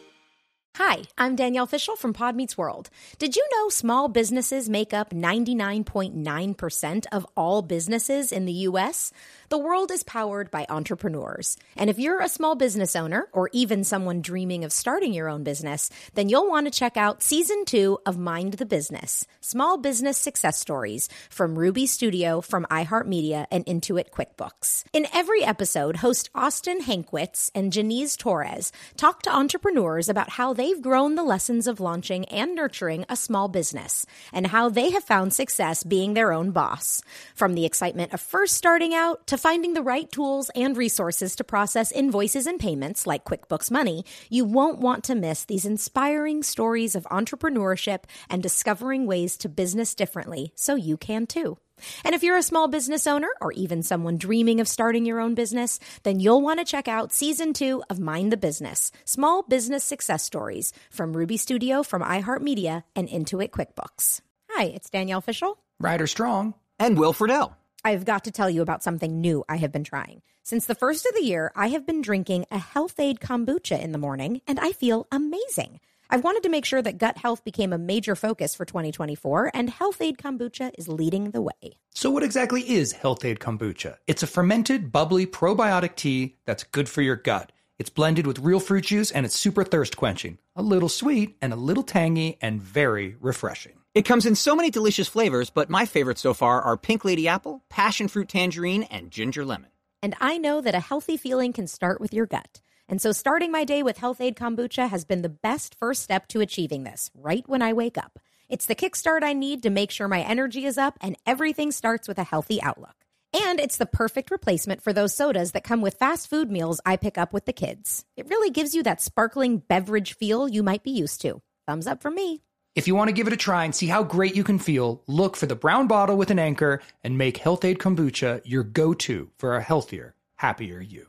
Hi, I'm Danielle Fishel from Pod Meets World. Did you know small businesses make up 99.9% of all businesses in the U.S.? The world is powered by entrepreneurs. And if you're a small business owner or even someone dreaming of starting your own business, then you'll want to check out season two of Mind the Business Small Business Success Stories from Ruby Studio, from iHeartMedia, and Intuit QuickBooks. In every episode, host Austin Hankwitz and Janice Torres talk to entrepreneurs about how they've grown the lessons of launching and nurturing a small business and how they have found success being their own boss. From the excitement of first starting out to finding the right tools and resources to process invoices and payments like QuickBooks Money, you won't want to miss these inspiring stories of entrepreneurship and discovering ways to business differently so you can too. And if you're a small business owner or even someone dreaming of starting your own business, then you'll want to check out season two of Mind the Business Small Business Success Stories from Ruby Studio, from iHeartMedia, and Intuit QuickBooks. Hi, it's Danielle Fishel. Ryder Strong. And Will Friedle. I've got to tell you about something new I have been trying. Since the first of the year, I have been drinking a Health-Ade kombucha in the morning, and I feel amazing. I've wanted to make sure that gut health became a major focus for 2024, and Health-Ade kombucha is leading the way. So, what exactly is Health-Ade Kombucha? It's a fermented, bubbly probiotic tea that's good for your gut. It's blended with real fruit juice and it's super thirst quenching. A little sweet and a little tangy and very refreshing. It comes in so many delicious flavors, but my favorites so far are pink lady apple, passion fruit tangerine, and ginger lemon. And I know that a healthy feeling can start with your gut. And so starting my day with Health-Ade Kombucha has been the best first step to achieving this, right when I wake up. It's the kickstart I need to make sure my energy is up and everything starts with a healthy outlook. And it's the perfect replacement for those sodas that come with fast food meals I pick up with the kids. It really gives you that sparkling beverage feel you might be used to. Thumbs up from me. If you want to give it a try and see how great you can feel, look for the brown bottle with an anchor and make Health-Ade Kombucha your go to for a healthier, happier you.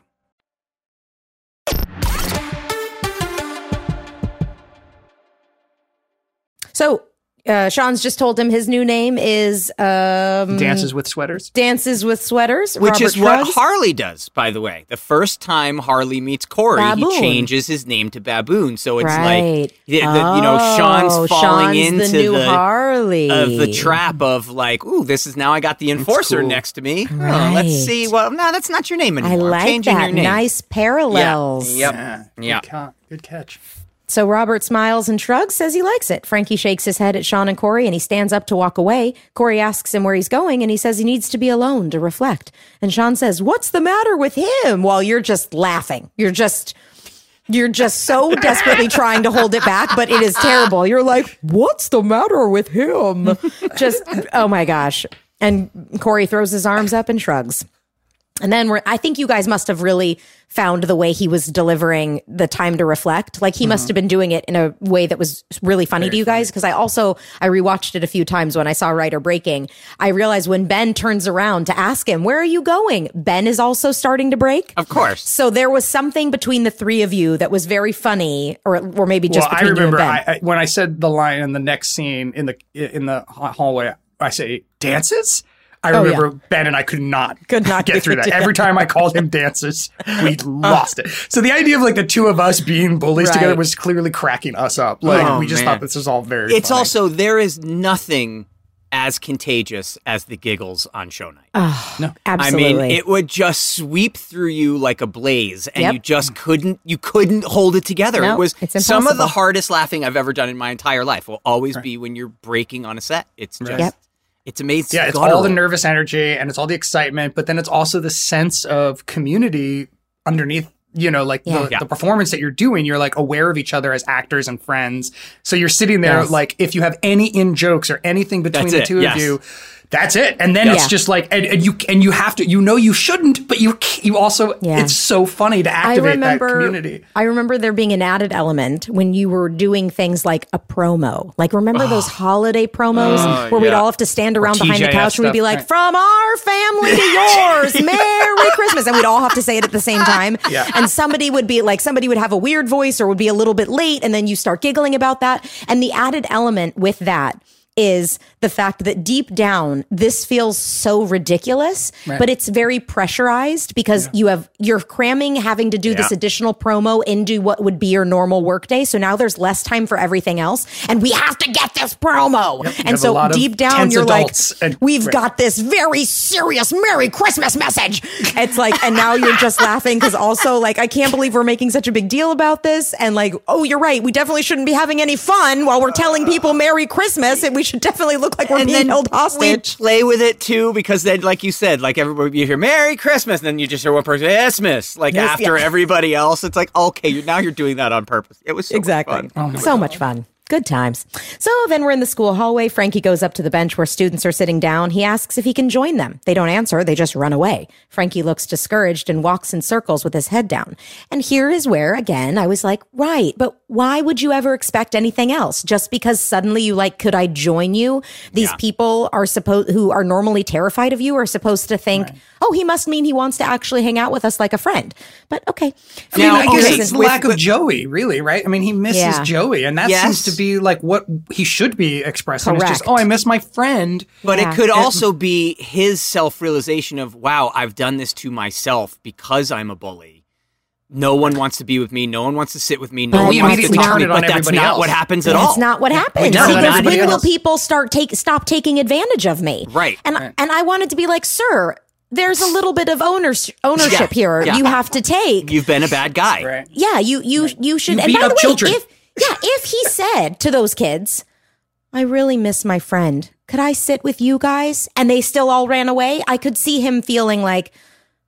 So, uh, Sean's just told him his new name is um, Dances with sweaters. Dances with Sweaters, Which Robert is what Harley does, by the way. The first time Harley meets Cory, Baboon. he changes his name to Baboon. So it's right. like, the, the- you know, Oh, Sean's falling Sean's into the new Harley of the trap of like, ooh, this is now I got the enforcer cool. next to me. Oh, let's see. Well, no, that's not your name anymore. I'm like changing that. your name. Nice parallels. Yep. Yeah. Yeah. Good, ca- good catch. So Robert smiles and shrugs, says he likes it. Frankie shakes his head at Sean and Cory and he stands up to walk away. Cory asks him where he's going and he says he needs to be alone to reflect. And Sean says, What's the matter with him? While you're just laughing. You're just. You're just so desperately trying to hold it back, but it is terrible. You're like, what's the matter with him? Just, oh my gosh. And Cory throws his arms up and shrugs. And then we're, I think you guys must have really found the way he was delivering the time to reflect. Like he must mm-hmm. have been doing it in a way that was really funny to you guys. Cause I also, I rewatched it a few times when I saw Ryder Breaking. I realized when Ben turns around to ask him, where are you going? Ben is also starting to break. Of course. So there was something between the three of you that was very funny or, or maybe just well, I remember you and Ben. I, I, when I said the line in the next scene in the in the hallway. I say dances. I Oh, yeah. remember Ben and I could not Could not get do through that. yeah. Every time I called him dances, we uh-huh. lost it. So the idea of like the two of us being bullies Right. together was clearly cracking us up. Like Oh, we just man. thought this was all very. It's funny. also, there is nothing as contagious as the giggles on show night. Ah, no, Absolutely. I mean, it would just sweep through you like a blaze, and Yep. you just couldn't you couldn't hold it together. No, it was it's some of the hardest laughing I've ever done in my entire life. Will always be when you're breaking on a set. It's just Yep. It's amazing. Yeah, it's all the nervous energy and it's all the excitement, but then it's also the sense of community underneath, you know, like Yeah. the, Yeah. the performance that you're doing. You're like aware of each other as actors and friends. So you're sitting there Yes. like if you have any in jokes or anything between That's the it, two yes. of you, that's it. And then Yeah. it's just like and, and you and you have to you know you shouldn't, but you you also Yeah. it's so funny to I activate remember, that community. I remember there being an added element when you were doing things like a promo. Like, remember those holiday promos uh, where we'd all have to stand around behind the couch and we'd be like, right. "From our family to yours, Merry Christmas," and we'd all have to say it at the same time. Yeah. And somebody would be like, somebody would have a weird voice or would be a little bit late, and then you start giggling about that. And the added element with that is the fact that deep down this feels so ridiculous but it's very pressurized because you have you're cramming having to do this additional promo into what would be your normal workday. So now there's less time for everything else and we have to get this promo. Have and so deep down you're like and- we've right. got this very serious merry christmas message. It's like and now you're just laughing because also like i can't believe we're making such a big deal about this. And like oh you're right. We definitely shouldn't be having any fun while we're telling people merry christmas and we should definitely look like we're and being then held we hostage play with it too because then, like you said, like everybody you hear "Merry Christmas," and then you just hear one person "Christmas," like Yes, after yeah. everybody else. It's like okay, you now you're doing that on purpose. It was so much Exactly. Oh fun. so much fun. Good times. So then we're in the school hallway. Frankie goes up to the bench where students are sitting down. He asks if he can join them. They don't answer. They just run away. Frankie looks discouraged and walks in circles with his head down. And here is where, again, I was like, right, but why would you ever expect anything else? Just because suddenly you like, could I join you? These Yeah. people are supposed, who are normally terrified of you are supposed to think, oh, he must mean he wants to actually hang out with us like a friend. But okay. I mean, Now, I guess okay, it's the with- lack of Joey, really, right? I mean, he misses Yeah. Joey, and that Yes. seems to be like what he should be expressing. It's just, oh, I miss my friend. But Yeah. it could also be his self realization of, wow, I've done this to myself because I'm a bully. No one wants to be with me. No one wants to sit with me. No But one wants to talk to me. But that's not else. what happens at all. That's not what happens. turn He it on goes, everybody when will people start take stop taking advantage of me? Right. And and I wanted to be like, sir, there's a little bit of owners, ownership Yeah, here. yeah. You have to take. You've been a bad guy. Right. yeah, you you you should. You and beat by the way, children. if yeah, if he said to those kids, "I really miss my friend. Could I sit with you guys?" and they still all ran away, I could see him feeling like.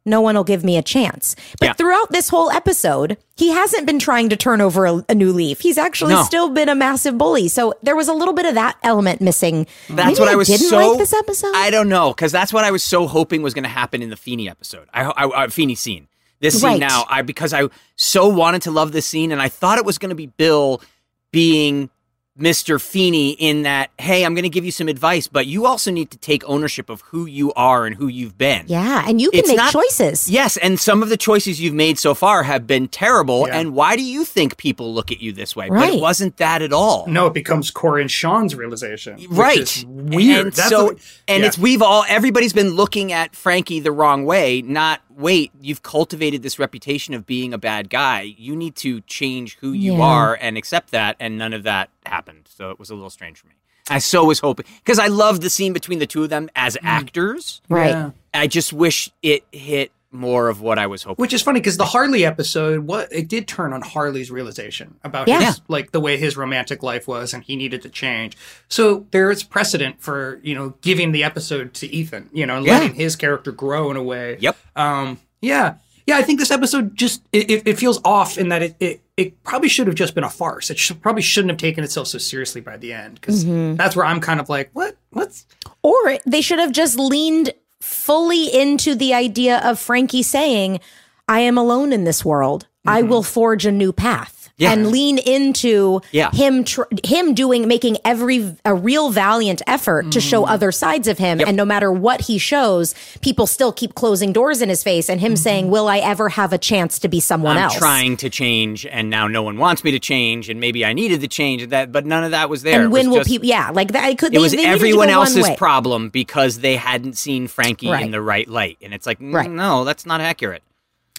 No one will give me a chance. But Yeah. throughout this whole episode, he hasn't been trying to turn over a, a new leaf. He's actually No. still been a massive bully. So there was a little bit of that element missing. That's Maybe what I was didn't so. like this episode. I don't know because that's what I was so hoping was going to happen in the Feeney episode. I, I, I Feeney scene. This scene Right. now, I because I so wanted to love this scene, and I thought it was going to be Bill being Mr. Feeney in that, hey, I'm going to give you some advice, but you also need to take ownership of who you are and who you've been. yeah, and you can It's make not- choices. Yes, and some of the choices you've made so far have been terrible. Yeah. And why do you think people look at you this way? But it wasn't that at all. No, it becomes Cory and Sean's realization. which right is weird. and That's so what- and yeah. it's we've all everybody's been looking at frankie the wrong way not wait you've cultivated this reputation of being a bad guy you need to change who you Yeah. are and accept that and none of that happened so it was a little strange for me i so was hoping because i loved the scene between the two of them as mm. actors Right. Yeah. i just wish it hit more of what i was hoping Which is funny because the Harley episode, what it did turn on Harley's realization about Yeah. his like the way his romantic life was, and he needed to change. So there is precedent for you know giving the episode to Ethan, you know, and Yeah. letting his character grow in a way. Yep. Um. Yeah. Yeah. I think this episode just it, it, it feels off in that it, it it probably should have just been a farce. It should, probably shouldn't have taken itself so seriously by the end because Mm-hmm. that's where I'm kind of like, what? What's Or they should have just leaned fully into the idea of Frankie saying, I am alone in this world. I mm-hmm. will forge a new path. Mm-hmm. Yeah. And lean into Yeah. him, tr- him doing, making every a real valiant effort to Mm-hmm. show other sides of him, and no matter what he shows, people still keep closing doors in his face, and him saying, "Will I ever have a chance to be someone Mm-hmm. I'm else?" trying to change, and now no one wants me to change, and maybe I needed to change that, but none of that was there. And when will just- people? Yeah, like that. It could. it they, was they everyone else's problem because they hadn't seen Frankie Right. in the right light. And it's like, mm, Right. no, that's not accurate.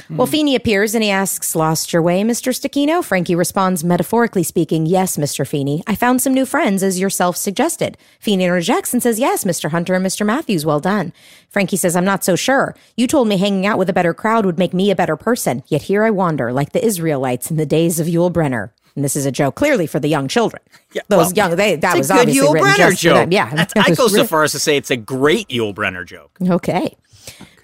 Hmm. Well, Feeney appears and he asks, Lost your way, Mr. Stecchino? Frankie responds, metaphorically speaking, Yes, Mr. Feeney. I found some new friends, as yourself suggested. Feeney interjects and says, Yes, Mr. Hunter and Mr. Matthews, well done. Frankie says, I'm not so sure. You told me hanging out with a better crowd would make me a better person, yet here I wander, like the Israelites in the days of Yul Brynner. And this is a joke, clearly for the young children. Yeah, Those well, young, they, that was a good obviously Yul written Brynner just for joke. them. Yeah, That's, I go so far as to say it's a great Yul Brynner joke. Okay.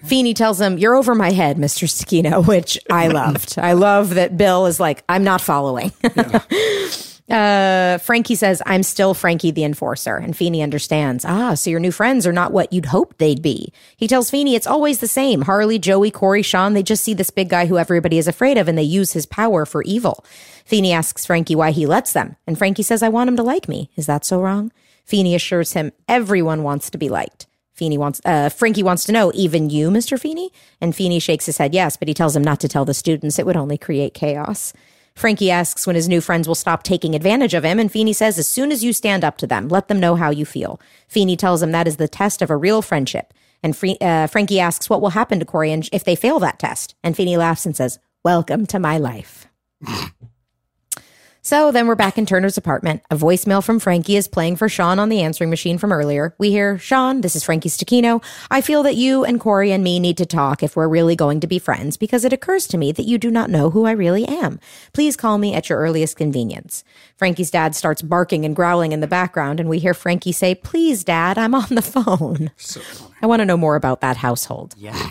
Feeney tells him, You're over my head, Mr. Stecchino, which I loved. I love that Bill is like, I'm not following. uh, Frankie says, I'm still Frankie the Enforcer. And Feeney understands, Ah, so your new friends are not what you'd hoped they'd be. He tells Feeney it's always the same. Harley, Joey, Cory, Sean, they just see this big guy who everybody is afraid of and they use his power for evil. Feeney asks Frankie why he lets them. And Frankie says, I want him to like me. Is that so wrong? Feeney assures him everyone wants to be liked. Feeney wants, uh, Frankie wants to know, even you, Mr. Feeney? And Feeney shakes his head, yes, but he tells him not to tell the students. It would only create chaos. Frankie asks when his new friends will stop taking advantage of him, and Feeney says, As soon as you stand up to them, let them know how you feel. Feeney tells him that is the test of a real friendship. And Fre- uh, Frankie asks what will happen to Cory if they fail that test. And Feeney laughs and says, Welcome to my life. So then we're back in Turner's apartment. A voicemail from Frankie is playing for Sean on the answering machine from earlier. We hear, Sean, this is Frankie Stecchino. I feel that you and Cory and me need to talk if we're really going to be friends because it occurs to me that you do not know who I really am. Please call me at your earliest convenience. Frankie's dad starts barking and growling in the background, and we hear Frankie say, Please, dad, I'm on the phone. I want to know more about that household. Yeah.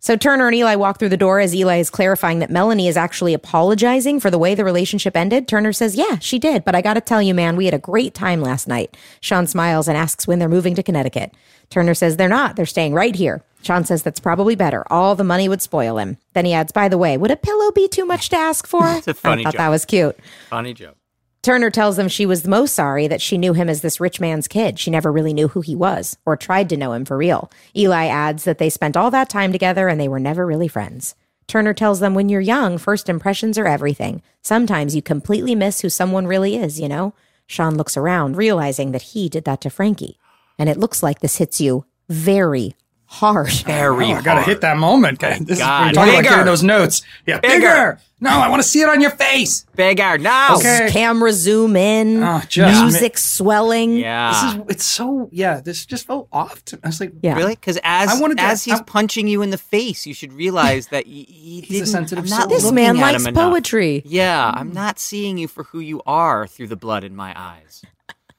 So Turner and Eli walk through the door as Eli is clarifying that Melanie is actually apologizing for the way the relationship ended. Turner says, Yeah, she did, but I got to tell you, man, we had a great time last night. Sean smiles and asks when they're moving to Connecticut. Turner says they're not. They're staying right here. Sean says that's probably better. All the money would spoil him. Then he adds, By the way, would a pillow be too much to ask for? It's a funny I thought joke. that was cute. Funny joke. Turner tells them she was the most sorry that she knew him as this rich man's kid. She never really knew who he was or tried to know him for real. Eli adds that they spent all that time together and they were never really friends. Turner tells them when you're young, first impressions are everything. Sometimes you completely miss who someone really is, you know? Sean looks around, realizing that he did that to Frankie. And it looks like this hits you very hard. Very Oh, I gotta hit that moment. guys. This God. is, we're talking about Bigger. getting those notes. Yeah, bigger. Bigger. No, I want to see it on your face. Bigger No. Okay. Camera zoom in, Oh, just- music swelling. Yeah. This is it's so yeah. This just felt off. To, I was like, Yeah. Really? Because as I wanted to- as he's I- punch you in the face, you should realize that he, he He's a didn't. sensitive I'm not soul. This man likes him enough. poetry. Yeah, I'm not seeing you for who you are through the blood in my eyes.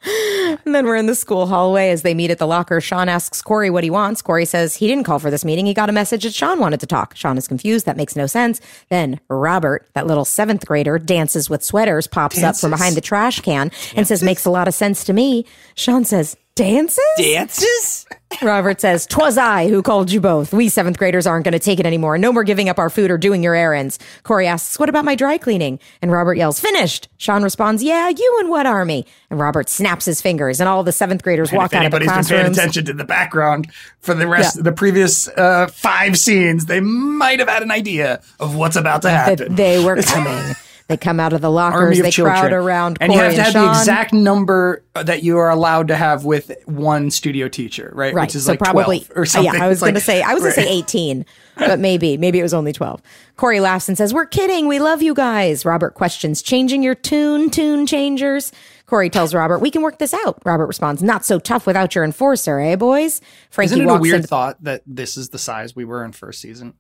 And then we're in the school hallway as they meet at the locker. Sean asks Cory what he wants. Cory says he didn't call for this meeting. He got a message that Sean wanted to talk. Sean is confused. That makes no sense. Then Robert, that little seventh grader, dances with sweaters, pops up from behind the trash can and says, makes a lot of sense to me. Sean says, dances? Dances? Robert says, Twas I who called you both. We seventh graders aren't going to take it anymore. No more giving up our food or doing your errands. Cory asks, What about my dry cleaning? And Robert yells, Finished. Sean responds, Yeah, you and what army? And Robert snaps his fingers, and all the seventh graders and walk if out of the anybody's been paying attention to the background for the rest Yeah. of the previous uh, five scenes, they might have had an idea of what's about to That happen. they were coming. They come out of the lockers. Army of They children. crowd around and Cory you have to have Sean. the exact number that you are allowed to have with one studio teacher, right? Right. Which is so like probably 12 or uh, something. Yeah, I was It's going to say I was going to say 18, but maybe maybe it was only 12. Cory laughs and says, "We're kidding. We love you guys." Robert questions, "Changing your tune, tune changers?" Cory tells Robert, "We can work this out." Robert responds, "Not so tough without your enforcer, eh, boys?" Frankie Isn't it a weird into thought that this is the size we were in first season?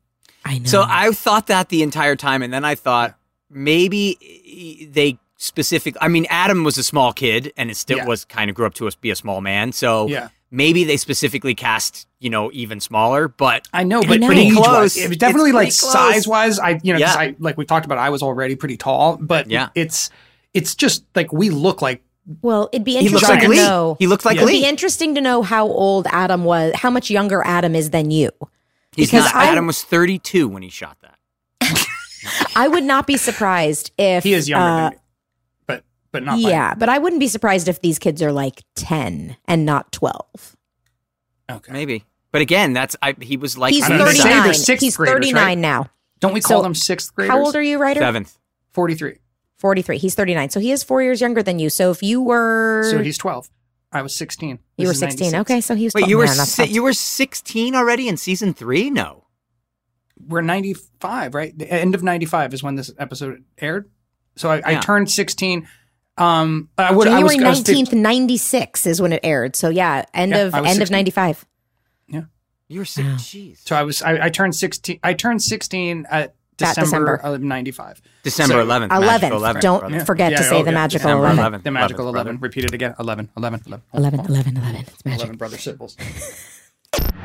I know. So I thought that the entire time, and then I thought maybe eh, they specific. I mean, Adam was a small kid, and it still Yeah. was kind of grew up to us be a small man. So Yeah. maybe they specifically cast you know even smaller. But I know, it's but know. pretty age-wise, close. It was definitely It's like size wise. I you know 'cause Yeah. I like we talked about. I was already pretty tall, but Yeah. it's it's just like we look like well, it'd be interesting like to Lee. know. He looked like Yeah. It'd be interesting to know how old Adam was, how much younger Adam is than you. He's because not. I- Adam was 32 when he shot that. I would not be surprised if he is younger uh, than me, but but not. by- Yeah, but I wouldn't be surprised if these kids are like 10 and not 12. okay. Maybe. But again, that's I, he was like He's I mean, they say 39. He's 39 right? now. Don't we call So, them sixth graders? How old are you, Ryder? seventh. Forty three. 43. He's 39. So he is four years younger than you. So if you were. So he's twelve. I was sixteen. you were 16. 96. Okay, so he was Wait, you were Man, that's si- tough. you were 16 already in season three? No. We're ninety five, right? The end of ninety five is when this episode aired. So I, I turned sixteen. Um, I would. I was, January I was 19th, 96 is when it aired. So yeah, end Yeah, of I was end of 16. 95. You were six. Jeez. So I was. I, I turned sixteen. I turned sixteen at December, December. of ninety five. December So- 11th. 11th. Magical 11th. Don't brother. forget Yeah, to say oh, the magical December 11. 11th. The magical 11th, 11. Repeat it again. 11, 11, 11. 11, 11, 11. It's magic. 11 brother Sipples.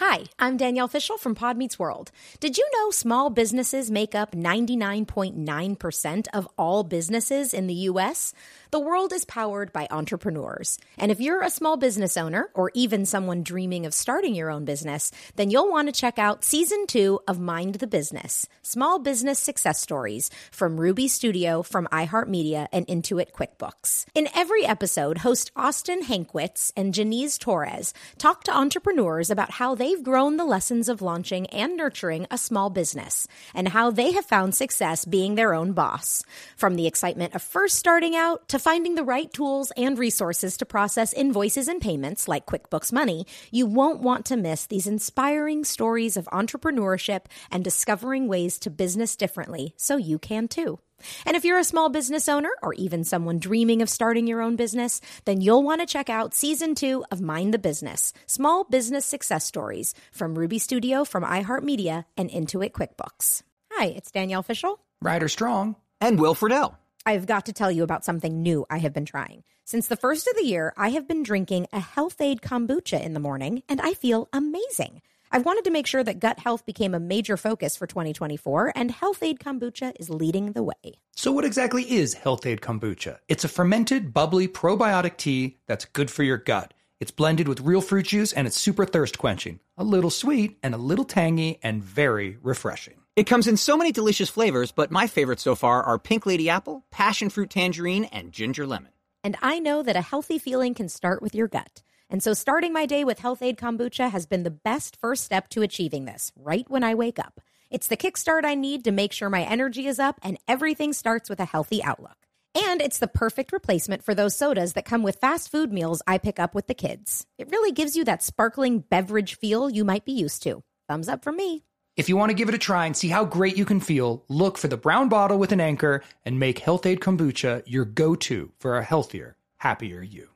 Hi, I'm Danielle Fishel from Pod Meets World. Did you know small businesses make up 99.9% of all businesses in the U.S.? The world is powered by entrepreneurs. And if you're a small business owner or even someone dreaming of starting your own business, then you'll want to check out season two of Mind the Business Small Business Success Stories from Ruby Studio, from iHeartMedia, and Intuit QuickBooks. In every episode, host Austin Hankwitz and Janice Torres talk to entrepreneurs about how they've grown the lessons of launching and nurturing a small business and how they have found success being their own boss. From the excitement of first starting out to finding the right tools and resources to process invoices and payments like QuickBooks Money, you won't want to miss these inspiring stories of entrepreneurship and discovering ways to business differently so you can too. And if you're a small business owner or even someone dreaming of starting your own business, then you'll want to check out season two of Mind the Business Small Business Success Stories from Ruby Studio, from iHeartMedia, and Intuit QuickBooks. Hi, it's Danielle Fishel. Ryder Strong. And Will Friedle. I've got to tell you about something new I have been trying. Since the first of the year, I have been drinking a Health-Ade kombucha in the morning, and I feel amazing. I've wanted to make sure that gut health became a major focus for 2024, and Health-Ade Kombucha is leading the way. So, what exactly is Health-Ade Kombucha? It's a fermented, bubbly probiotic tea that's good for your gut. It's blended with real fruit juice and it's super thirst quenching. A little sweet and a little tangy and very refreshing. It comes in so many delicious flavors, but my favorites so far are pink lady apple, passion fruit tangerine, and ginger lemon. And I know that a healthy feeling can start with your gut. And so starting my day with Health-Ade Kombucha has been the best first step to achieving this, right when I wake up. It's the kickstart I need to make sure my energy is up and everything starts with a healthy outlook. And it's the perfect replacement for those sodas that come with fast food meals I pick up with the kids. It really gives you that sparkling beverage feel you might be used to. Thumbs up for me. If you want to give it a try and see how great you can feel, look for the brown bottle with an anchor and make Health-Ade Kombucha your go to for a healthier, happier you.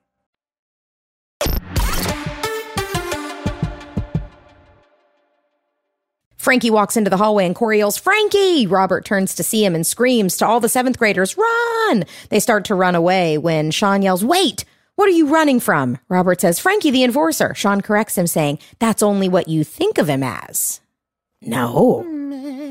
Frankie walks into the hallway and Cory yells, Frankie! Robert turns to see him and screams to all the seventh graders, Run! They start to run away when Sean yells, Wait! What are you running from? Robert says, Frankie the enforcer. Sean corrects him, saying, That's only what you think of him as. No,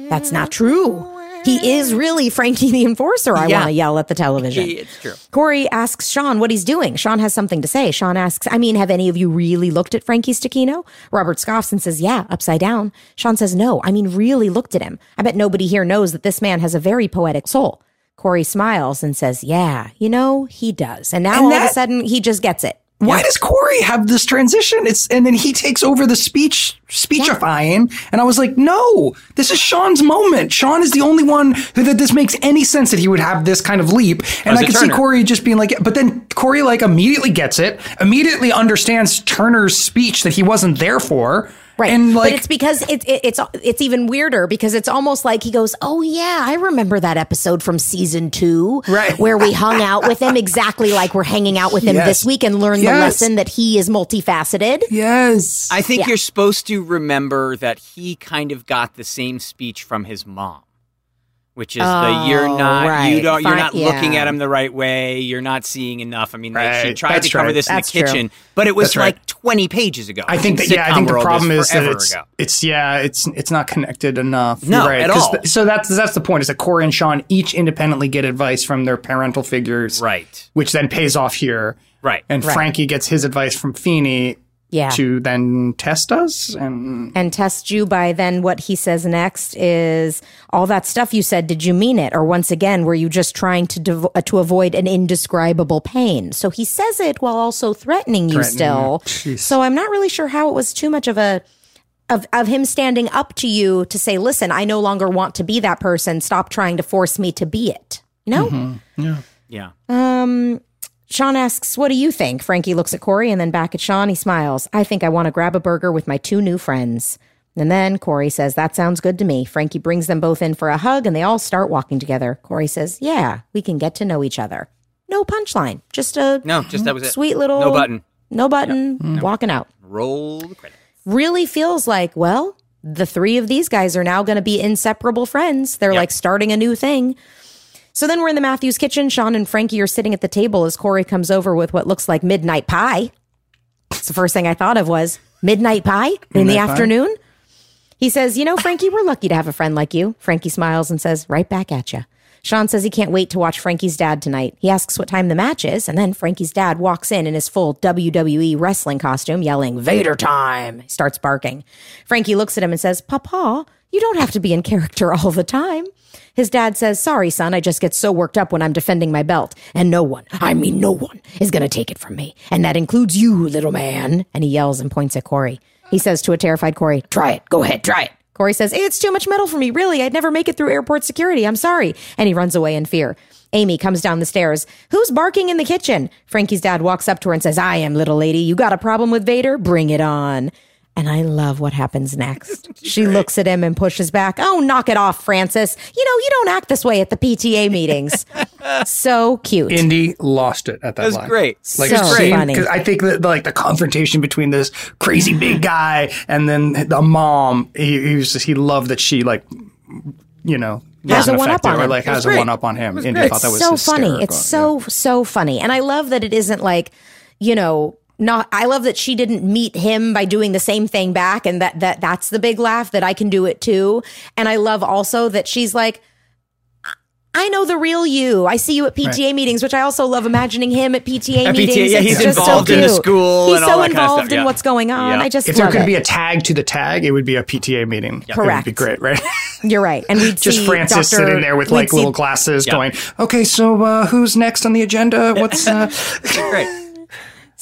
that's not true. He is really Frankie the Enforcer. I Yeah. want to yell at the television. It's true. Cory asks Sean what he's doing. Sean has something to say. Sean asks, I mean, have any of you really looked at Frankie Stecchino? Robert scoffs and says, Yeah, upside down. Sean says, No, I mean, really looked at him. I bet nobody here knows that this man has a very poetic soul. Cory smiles and says, Yeah, you know, he does. And now And all of a sudden he just gets it. Why does Cory have this transition? It's and then he takes over the speech speechifying, and I was like, no, this is Sean's moment. Sean is the only one who that this makes any sense that he would have this kind of leap. And I could see Cory just being like, but then Cory like immediately gets it, immediately understands Turner's speech that he wasn't there for. Right. And like but it's because it, it, it's it's even weirder because it's almost like he goes, "Oh yeah, I remember that episode from season 2 Right. where we hung out with him exactly like we're hanging out with him Yes. this week and learned the lesson that he is multifaceted." Yes. I think Yeah. you're supposed to remember that he kind of got the same speech from his mom, which is the you're Oh, not you don't you're Fine, not looking yeah. at him the right way. You're not seeing enough. I mean, like, she tried That's to cover right. this in That's the true. kitchen, but it was That's right. like 20 pages ago. I think that yeah, I think the problem it's is that it's ago. it's yeah, it's it's not connected enough. No, You're right. at 'Cause all. the- so that's that's the point. Is that Cory and Sean each independently get advice from their parental figures, right. Which then pays off here, Right. And Right. Frankie gets his advice from Feeney Yeah. to then test us, and and test you by then what he says next is all that stuff you said. Did you mean it? Or once again were you just trying to devo- uh, to avoid an indescribable pain? So he says it while also threatening you Threatening still. You. Jeez. so i'm not really sure how it was too much of a of, of him standing up to you to say listen i no longer want to be that person. Stop trying to force me to be it. You know? Yeah. Um, Sean asks, What do you think? Frankie looks at Cory and then back at Sean. He smiles. I think I want to grab a burger with my two new friends. And then Cory says, That sounds good to me. Frankie brings them both in for a hug and they all start walking together. Corey says, Yeah, we can get to know each other. No punchline, just a No, just that was it. sweet little No button. No button, mm. walking out. Roll the credits. Really feels like, well, the three of these guys are now going to be inseparable friends. They're Yep. like starting a new thing. So then we're in the Matthews kitchen. Sean and Frankie are sitting at the table as Cory comes over with what looks like midnight pie. It's the first thing I thought of was midnight pie in the pie? afternoon. He says, You know, Frankie, we're lucky to have a friend like you. Frankie smiles and says, Right back at you. Sean says he can't wait to watch Frankie's dad tonight. He asks what time the match is, and then Frankie's dad walks in in his full WWE wrestling costume, yelling, Vader time! He starts barking. Frankie looks at him and says, Papa, you don't have to be in character all the time. His dad says, Sorry, son, I just get so worked up when I'm defending my belt. And no one, I mean no one, is going to take it from me. And that includes you, little man. And he yells and points at Cory. He says to a terrified Cory, Try it. Go ahead, try it. Cory says, It's too much metal for me. Really, I'd never make it through airport security. I'm sorry. And he runs away in fear. Amy comes down the stairs. Who's barking in the kitchen? Frankie's dad walks up to her and says, I am, little lady. You got a problem with Vader? Bring it on. And I love what happens next. She looks at him and pushes back. Oh, knock it off, Francis. You know, you don't act this way at the PTA meetings. so cute. Indy lost it at that. That was line. great. Like So it's great funny. because I think that like the confrontation between this crazy big guy and then the mom, he, he was just, he loved that she like, you know, Has a wasn't one-up on or him. like It was has a one up on him. Indy great. thought that was so funny. It's so so funny, and I love that it isn't like you know. Not, I love that she didn't meet him by doing the same thing back, and that that that's the big laugh that I can do it too. And I love also that she's like, I know the real you. I see you at PTA meetings, which I also love imagining him at PTA At PTA, meetings. yeah, he's just so involved in the school He's and so all that kind of involved stuff, in yeah. what's going on. Yeah. I just If there could it. be a tag to the tag, it would be a PTA meeting. correct It would be great, right? You're right, and we'd Just see Francis Dr. sitting there with like see- little glasses, Yeah. going, "Okay, so uh, who's next on the agenda? What's uh, Great.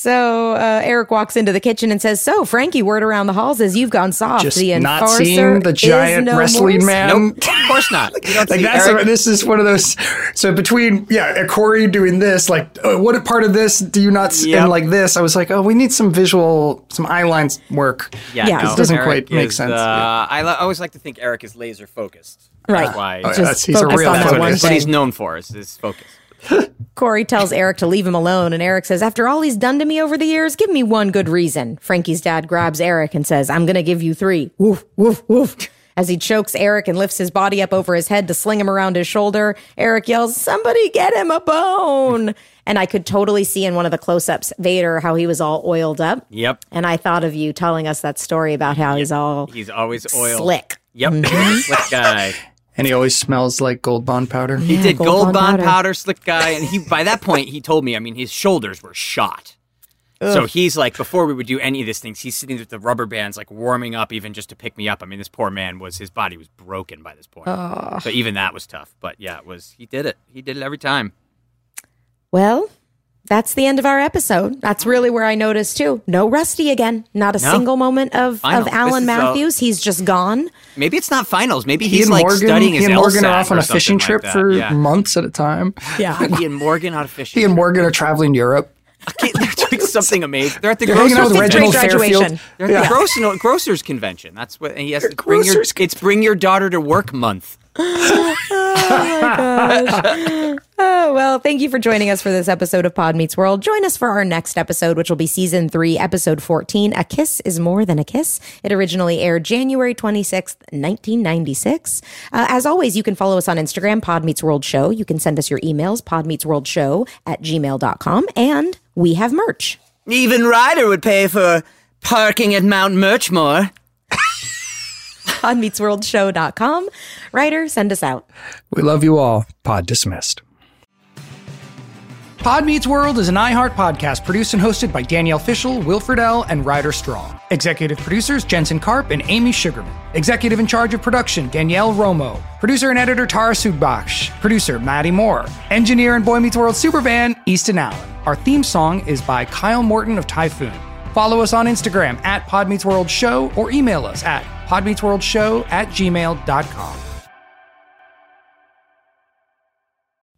So uh, Eric walks into the kitchen and says, "So Frankie, word around the halls is you've gone soft. just the not enforcer seeing the giant no wrestling more." man?" Nope. Of course not. Like that's Eric- this is one of those. So between yeah, Cory doing this, like uh, what part of this do you not see? Yep. And like this, I was like, oh, we need some visual, some eye lines work. Yeah, Yeah, no, it doesn't Eric quite make is, sense. Uh, I lo- always like to think Eric is laser focused. Right. That's why. Oh, yeah, that's- he's a focused real on that focus. one That's what he's known for is his focus. Cory tells Eric to leave him alone, and Eric says, "After all he's done to me over the years, give me one good reason." Frankie's dad grabs Eric and says, "I'm going to give you three. Woof woof woof." As he chokes Eric and lifts his body up over his head to sling him around his shoulder, Eric yells, Somebody get him a bone. And I could totally see in one of the close ups Vader how he was all oiled up. Yep. And I thought of you telling us that story about how he's all He's always oiled. slick. Yep. Mm-hmm. slick guy. And he always smells like Gold Bond powder. He Yeah, did Gold gold, Bond bond powder. powder. slick guy, and he by that point he told me. I mean, his shoulders were shot. So he's like, before we would do any of these things, he's sitting with the rubber bands, like warming up, even just to pick me up. I mean, this poor man was his body was broken by this point. So even that was tough. But yeah, it was. He did it. He did it every time. Well, that's the end of our episode. That's really where I noticed too. No Rusty again. Not a No. single moment of, Final. of Alan is, uh, Matthews. He's just gone. Maybe it's not finals. Maybe He he's and like Morgan, studying he and Morgan are LSAT off on a fishing something trip that. for yeah. months at a time. Yeah. he and Morgan out of fishing. He and Morgan are traveling Europe. Okay, they're doing something amazing. They're at the They're hanging out grocers. with Sixth grade Reginald graduation. They're at the grocer, grocers convention. That's what and he has to bring your. grocers It's bring your daughter to work month. Oh, my gosh. Oh, well, thank you for joining us for this episode of Pod Meets World. Join us for our next episode, which will be season three, episode 14. A Kiss is More Than a Kiss. It originally aired January 26th, 1996. Uh, as always, you can follow us on Instagram, Pod Meets World Show. You can send us your emails, podmeetsworldshow at gmail.com. And we have merch. Even Ryder would pay for parking at Mount Murchmore. podmeetsworldshow.com. Ryder, send us out. We love you all. Pod dismissed. Pod Meets World is an iHeart podcast produced and hosted by Danielle Fishel, Will Friedle, and Ryder Strong. Executive producers Jensen Karp and Amy Sugarman. Executive in charge of production Danielle Romo. Producer and editor Tara Sudbakh. Producer Maddie Moore. Engineer and Boy Meets World superband Easton Allen. Our theme song is by Kyle Morton of Typhoon. Follow us on Instagram at Pod Meets World Show or email us at podmeetsworldshow at gmail.com.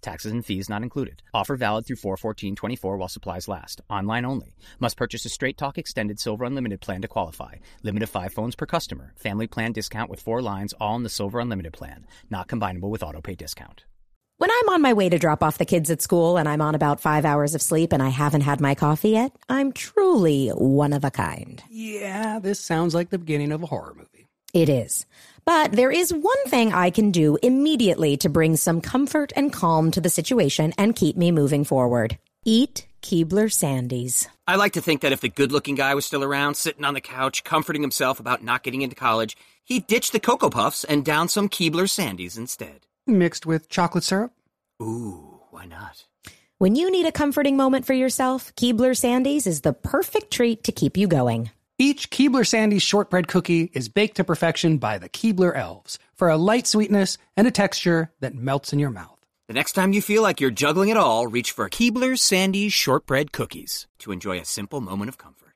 Taxes and fees not included. Offer valid through 41424 while supplies last. Online only. Must purchase a Straight Talk Extended Silver Unlimited plan to qualify. Limit of 5 phones per customer. Family plan discount with 4 lines all in the Silver Unlimited plan. Not combinable with autopay discount. When I'm on my way to drop off the kids at school and I'm on about five hours of sleep and I haven't had my coffee yet, I'm truly one of a kind. Yeah, this sounds like the beginning of a horror movie. It is. But there is one thing I can do immediately to bring some comfort and calm to the situation and keep me moving forward. Eat Keebler Sandies. I like to think that if the good looking guy was still around, sitting on the couch, comforting himself about not getting into college, he'd ditch the Cocoa Puffs and down some Keebler Sandies instead. Mixed with chocolate syrup? Ooh, why not? When you need a comforting moment for yourself, Keebler Sandies is the perfect treat to keep you going. Each Keebler Sandies shortbread cookie is baked to perfection by the Keebler elves for a light sweetness and a texture that melts in your mouth. The next time you feel like you're juggling it all, reach for Keebler Sandies shortbread cookies to enjoy a simple moment of comfort.